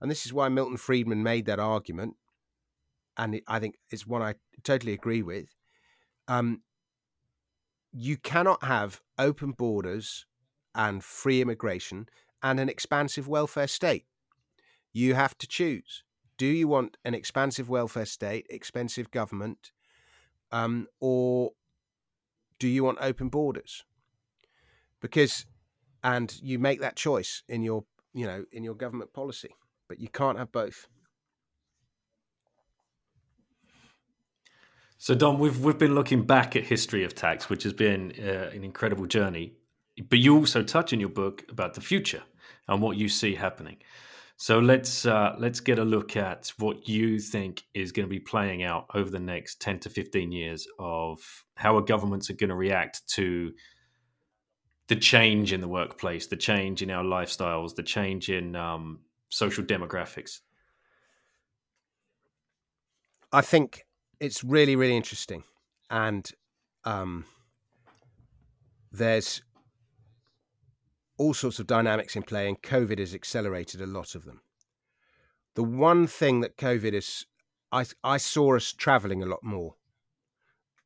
And this is why milton friedman made that argument. And i think it's one i totally agree with. Um, you cannot have open borders and free immigration and an expansive welfare state. You have to choose. Do you want an expansive welfare state, expensive government, um, or do you want open borders? Because, and you make that choice in your, you know, in your government policy, but you can't have both. So, Dom, we've we've been looking back at history of tax, which has been uh, an incredible journey but you also touch in your book about the future and what you see happening. So let's uh, let's get a look at what you think is going to be playing out over the next ten to fifteen years of how our governments are going to react to the change in the workplace, the change in our lifestyles, the change in um, social demographics. I think it's really really interesting, and um, there's all sorts of dynamics in play, and COVID has accelerated a lot of them. The one thing that COVID is, I, I saw us traveling a lot more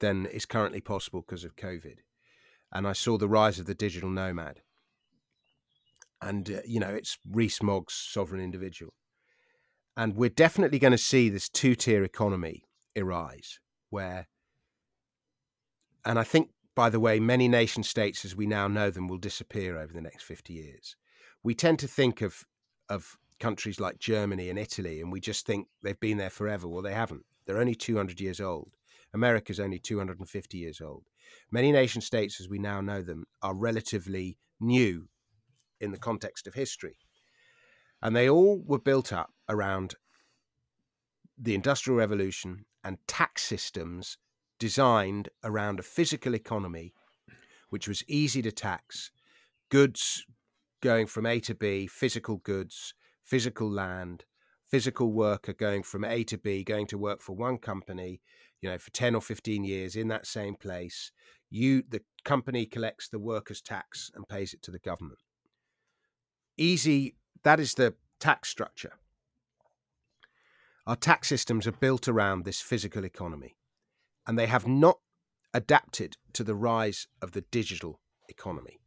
than is currently possible because of COVID. And I saw the rise of the digital nomad. And, uh, you know, it's Rees Mogg's sovereign individual. And we're definitely going to see this two tier economy arise where, and I think by the way, many nation states as we now know them will disappear over the next 50 years. We tend to think of of countries like Germany and Italy and we just think they've been there forever. Well, they haven't. They're only 200 years old. America's only 250 years old. Many nation states as we now know them are relatively new in the context of history. And they all were built up around the Industrial Revolution and tax systems designed around a physical economy which was easy to tax, goods going from A to B, physical goods, physical land, physical worker going from A to B, going to work for one company, you know, for 10 or 15 years in that same place. You the company collects the workers' tax and pays it to the government. Easy, that is the tax structure. Our tax systems are built around this physical economy and they have not adapted to the rise of the digital economy.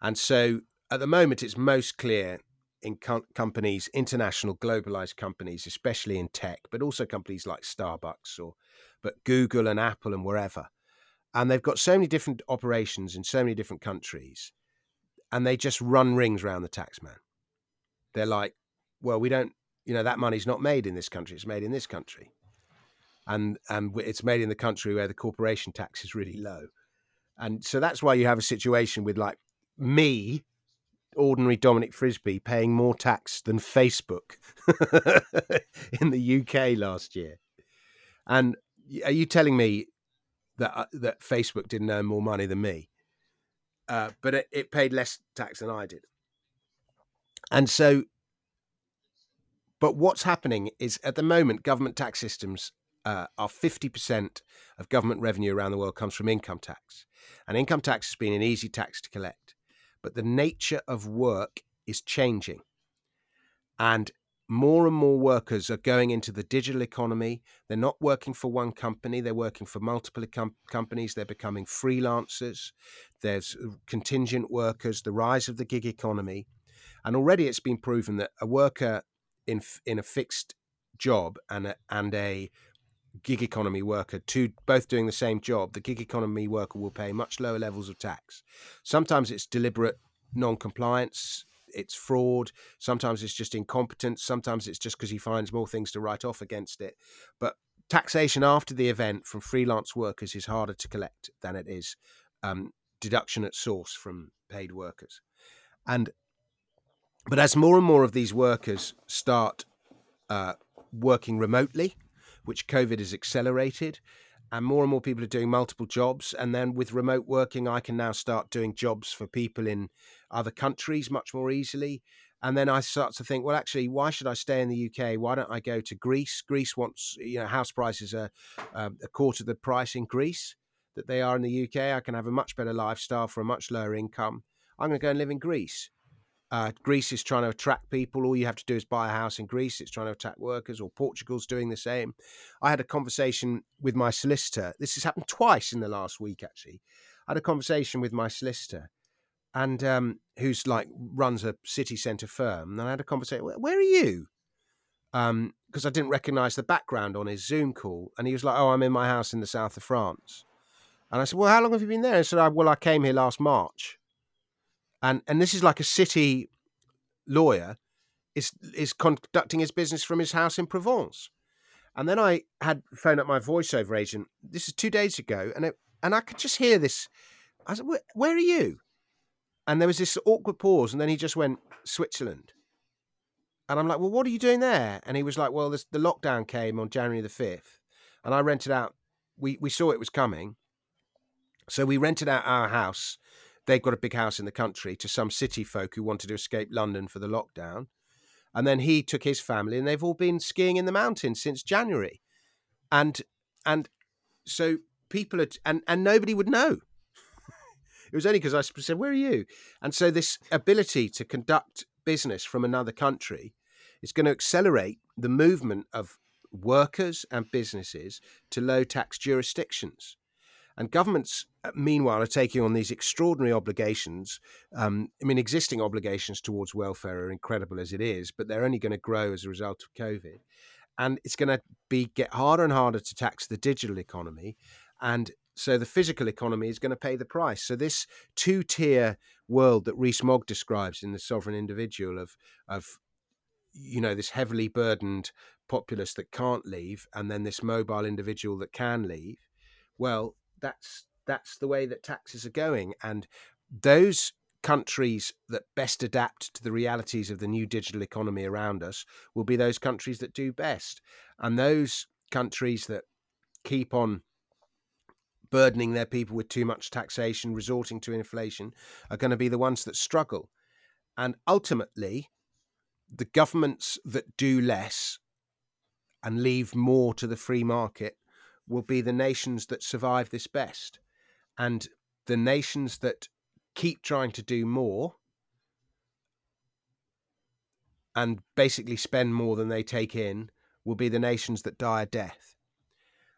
And so at the moment, it's most clear in com- companies, international globalized companies, especially in tech, but also companies like Starbucks or but Google and Apple and wherever. And they've got so many different operations in so many different countries, and they just run rings around the taxman. They're like, well, we don't, you know, that money's not made in this country; it's made in this country and and it's made in the country where the corporation tax is really low, and so that's why you have a situation with like me, ordinary Dominic Frisby, paying more tax than Facebook in the UK last year. And are you telling me that uh, that Facebook didn't earn more money than me? Uh, but it, it paid less tax than I did. And so, but what's happening is at the moment, government tax systems uh, are 50% of government revenue around the world comes from income tax. And income tax has been an easy tax to collect. But the nature of work is changing. And more and more workers are going into the digital economy. They're not working for one company, they're working for multiple com- companies. They're becoming freelancers. There's uh, contingent workers, the rise of the gig economy. And already it's been proven that a worker in, in a fixed job and a, and a gig economy worker, two both doing the same job, the gig economy worker will pay much lower levels of tax. Sometimes it's deliberate non-compliance it's fraud sometimes it's just incompetence sometimes it's just because he finds more things to write off against it but taxation after the event from freelance workers is harder to collect than it is um, deduction at source from paid workers and but as more and more of these workers start uh, working remotely which covid has accelerated and more and more people are doing multiple jobs and then with remote working i can now start doing jobs for people in other countries much more easily. And then i start to think well actually why should i stay in the uk why don't i go to greece? Greece wants you know house prices are um, a quarter the price in greece that they are in the uk i can have a much better lifestyle for a much lower income. I'm going to go and live in greece uh, Greece is trying to attract people. All you have to do is buy a house in Greece. It's trying to attract workers, or Portugal's doing the same. I had a conversation with my solicitor. This has happened twice in the last week, actually. I had a conversation with my solicitor, and um, who's like runs a city centre firm. And I had a conversation. Where are you? Because um, I didn't recognise the background on his Zoom call, and he was like, "Oh, I'm in my house in the south of France." And I said, "Well, how long have you been there?" He said, "Well, I came here last March." And and this is like a city lawyer is is conducting his business from his house in Provence. And then I had phoned up my voiceover agent. This is two days ago, and it, and I could just hear this. I said, where, "Where are you?" And there was this awkward pause, and then he just went Switzerland. And I'm like, "Well, what are you doing there?" And he was like, "Well, this, the lockdown came on January the fifth, and I rented out. We we saw it was coming, so we rented out our house they've got a big house in the country to some city folk who wanted to escape London for the lockdown. And then he took his family, and they've all been skiing in the mountains since January. And and so people are, and and nobody would know. it was only because I said, "Where are you?" And so this ability to conduct business from another country is going to accelerate the movement of workers and businesses to low tax jurisdictions. And governments, uh, meanwhile, are taking on these extraordinary obligations. Um, I mean, existing obligations towards welfare are incredible as it is, but they're only going to grow as a result of COVID. And it's going to be get harder and harder to tax the digital economy. And so the physical economy is going to pay the price. So this two-tier world that Rees-Mogg describes in the Sovereign Individual of of you know this heavily burdened populace that can't leave, and then this mobile individual that can leave. Well, that's that's the way that taxes are going, and those countries that best adapt to the realities of the new digital economy around us will be those countries that do best, and those countries that keep on burdening their people with too much taxation, resorting to inflation, are going to be the ones that struggle. And ultimately, the governments that do less and leave more to the free market will be the nations that survive this best. And the nations that keep trying to do more and basically spend more than they take in will be the nations that die a death.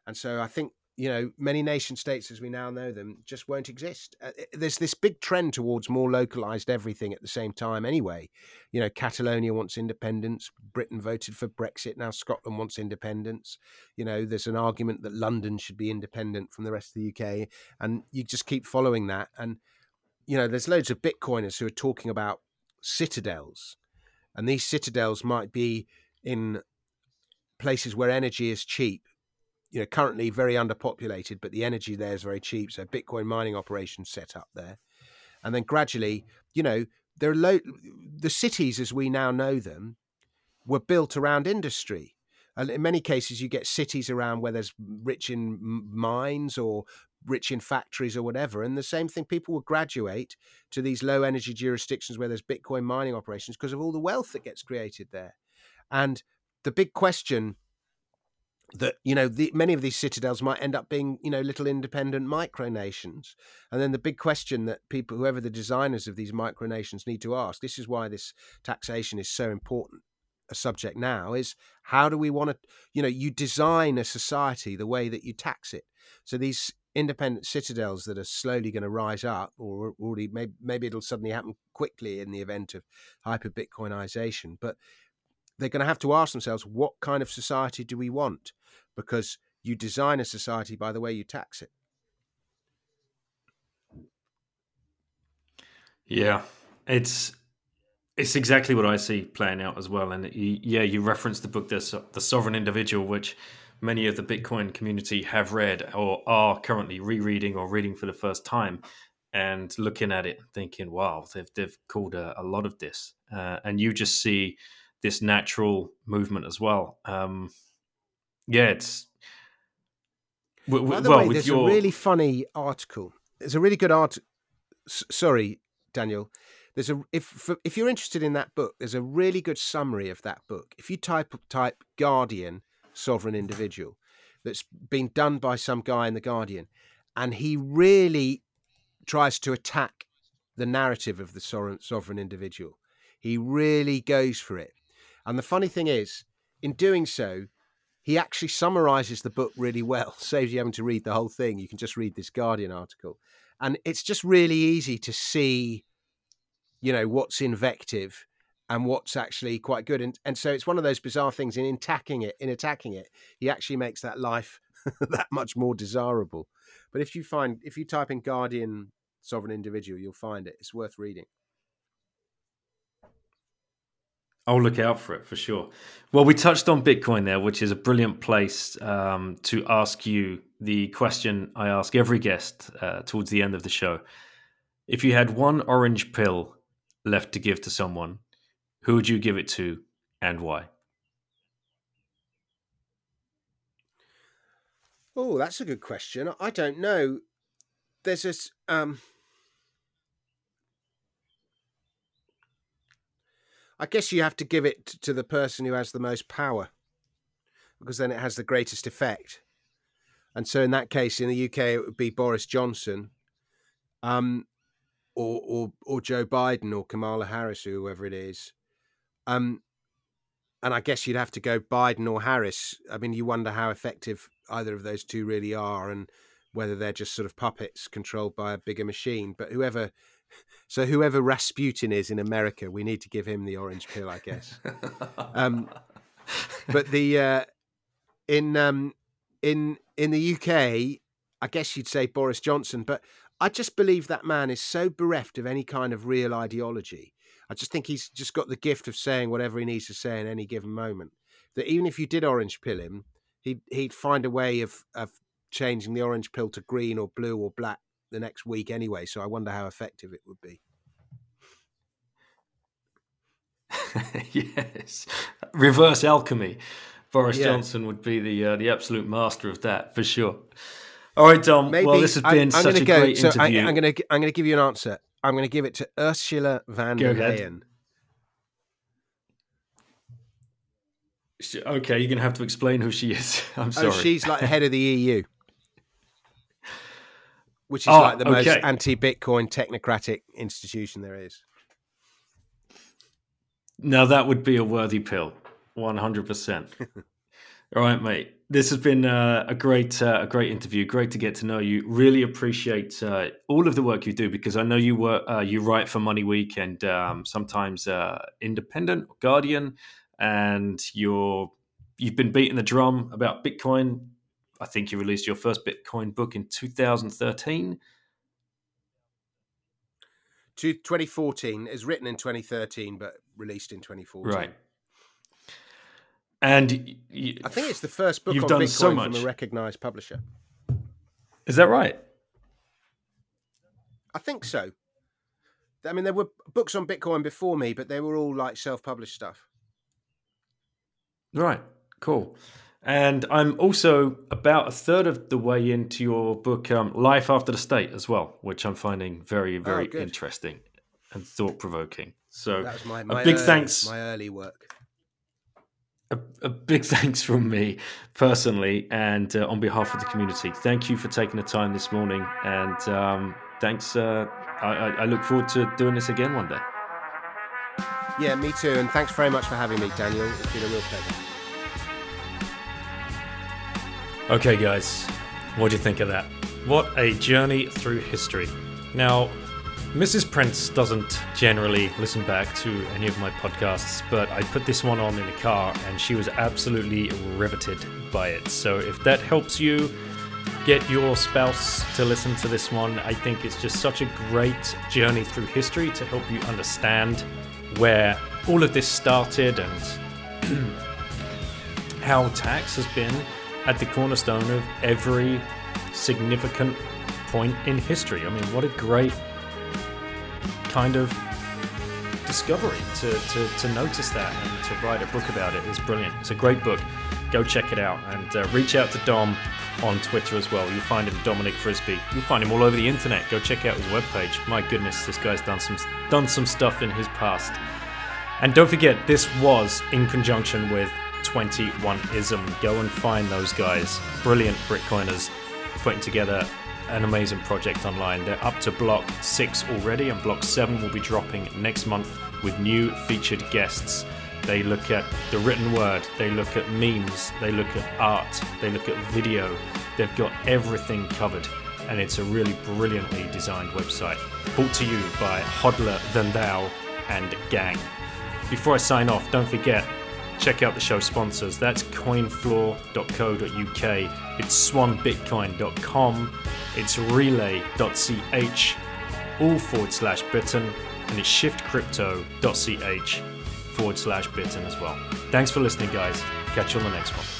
And so I think you know, many nation states as we now know them just won't exist. Uh, there's this big trend towards more localized everything at the same time, anyway. You know, Catalonia wants independence. Britain voted for Brexit. Now Scotland wants independence. You know, there's an argument that London should be independent from the rest of the UK. And you just keep following that. And, you know, there's loads of Bitcoiners who are talking about citadels. And these citadels might be in places where energy is cheap you know currently very underpopulated, but the energy there is very cheap. So Bitcoin mining operations set up there, and then gradually, you know, there are the cities as we now know them were built around industry. And in many cases, you get cities around where there's rich in mines or rich in factories or whatever. And the same thing, people will graduate to these low energy jurisdictions where there's Bitcoin mining operations because of all the wealth that gets created there. And the big question that you know the, many of these citadels might end up being you know little independent micronations. And then the big question that people whoever the designers of these micronations need to ask this is why this taxation is so important a subject now is how do we want to you know you design a society the way that you tax it. So these independent citadels that are slowly going to rise up or already maybe, maybe it'll suddenly happen quickly in the event of hyper bitcoinization but they're going to have to ask themselves what kind of society do we want because you design a society by the way you tax it yeah it's it's exactly what I see playing out as well. And yeah, you referenced the book, the, the Sovereign Individual, which many of the Bitcoin community have read or are currently rereading or reading for the first time and looking at it thinking, wow, they've, they've called a, a lot of this. Uh, and you just see this natural movement as well. Um, yeah, it's. W- By the well, way, there's your... a really funny article. There's a really good art. S- sorry, Daniel there's a if if you're interested in that book, there's a really good summary of that book. If you type type Guardian sovereign individual, that's been done by some guy in the Guardian, and he really tries to attack the narrative of the sovereign, sovereign individual. He really goes for it. And the funny thing is, in doing so, he actually summarizes the book really well, saves you having to read the whole thing. You can just read this Guardian article. And it's just really easy to see you know what's invective and what's actually quite good. And and so it's one of those bizarre things in attacking it in attacking it he actually makes that life that much more desirable. But if you find if you type in guardian sovereign individual you'll find it. It's worth reading I'll look out for it for sure. Well, we touched on Bitcoin there, which is a brilliant place um, to ask you the question I ask every guest uh, towards the end of the show. If you had one orange pill left to give to someone, who would you give it to and why? Oh, that's a good question. I don't know. There's this. Um, I guess you have to give it to the person who has the most power, because then it has the greatest effect. And so, in that case, in the UK, it would be Boris Johnson. Um, or or or Joe Biden or Kamala Harris or whoever it is. Um, and I guess you'd have to go Biden or Harris. I mean, you wonder how effective either of those two really are, and whether they're just sort of puppets controlled by a bigger machine. But whoever, so whoever Rasputin is in America, we need to give him the orange pill, I guess. um, but the uh, in um, in in the UK, I guess you'd say Boris Johnson. But I just believe that man is so bereft of any kind of real ideology. I just think he's just got the gift of saying whatever he needs to say in any given moment. That even if you did orange pill him, he'd he'd find a way of of changing the orange pill to green or blue or black the next week anyway. So I wonder how effective it would be. yes, reverse alchemy. Boris yeah. Johnson would be the uh, the absolute master of that for sure. All right, Dom. Maybe well, this has been I, such a go, great so interview. I, am going to I'm going to give you an answer. I'm going to give it to Ursula von der Leyen. Okay, you're going to have to explain who she is. I'm oh, sorry. Oh, she's like head of the EU, which is oh, like the okay. most anti-Bitcoin technocratic institution there is. Now that would be a worthy pill, one hundred percent. All right, mate. This has been uh, a great, uh, a great interview. Great to get to know you. Really appreciate uh, all of the work you do because I know you work, uh, you write for Money Week and um, sometimes uh, Independent, Guardian, and you're you've been beating the drum about Bitcoin. I think you released your first Bitcoin book in 2013. 2014 is written in 2013, but released in 2014. Right. And you, I think it's the first book you've done Bitcoin so much. from a recognized publisher. Is that right? I think so. I mean, there were books on Bitcoin before me, but they were all like self-published stuff. Right. Cool. And I'm also about a third of the way into your book, um, Life After the State, as well, which I'm finding very, oh, very oh, interesting and thought provoking. So, that was my, my a big early, thanks. My early work. a, a big thanks from me personally and uh, on behalf of the community. Thank you for taking the time this morning, and um, thanks. Uh, I, I look forward to doing this again one day. Yeah, me too. And thanks very much for having me, Daniel. It's been a real pleasure. Okay, guys, what do you think of that? What a journey through history. Now, Mrs. Prince doesn't generally listen back to any of my podcasts, but I put this one on in the car and she was absolutely riveted by it. So if that helps you get your spouse to listen to this one, I think it's just such a great journey through history to help you understand where all of this started and how tax has been at the cornerstone of every significant point in history. I mean, what a great kind of discovery to, to, to notice that and to write a book about it is brilliant. It's a great book. Go check it out and uh, reach out to Dom on Twitter as well. You'll find him Dominic Frisby. You'll find him all over the internet. Go check out his webpage. My goodness, this guy's done some done some stuff in his past. And don't forget, this was in conjunction with 21ism. Go and find those guys. Brilliant Bitcoiners putting together an amazing project online. They're up to block six already, and block seven will be dropping next month with new featured guests. They look at the written word, they look at memes, they look at art, they look at video. They've got everything covered, and it's a really brilliantly designed website. Brought to you by Hodler Than Thou and Gang. Before I sign off, don't forget check out the show sponsors. That's coinfloor.co.uk, it's swanbitcoin.com, it's relai.ch, all forward slash bitten, and it's shiftcrypto.ch forward slash bitten as well. Thanks for listening, guys. Catch you on the next one.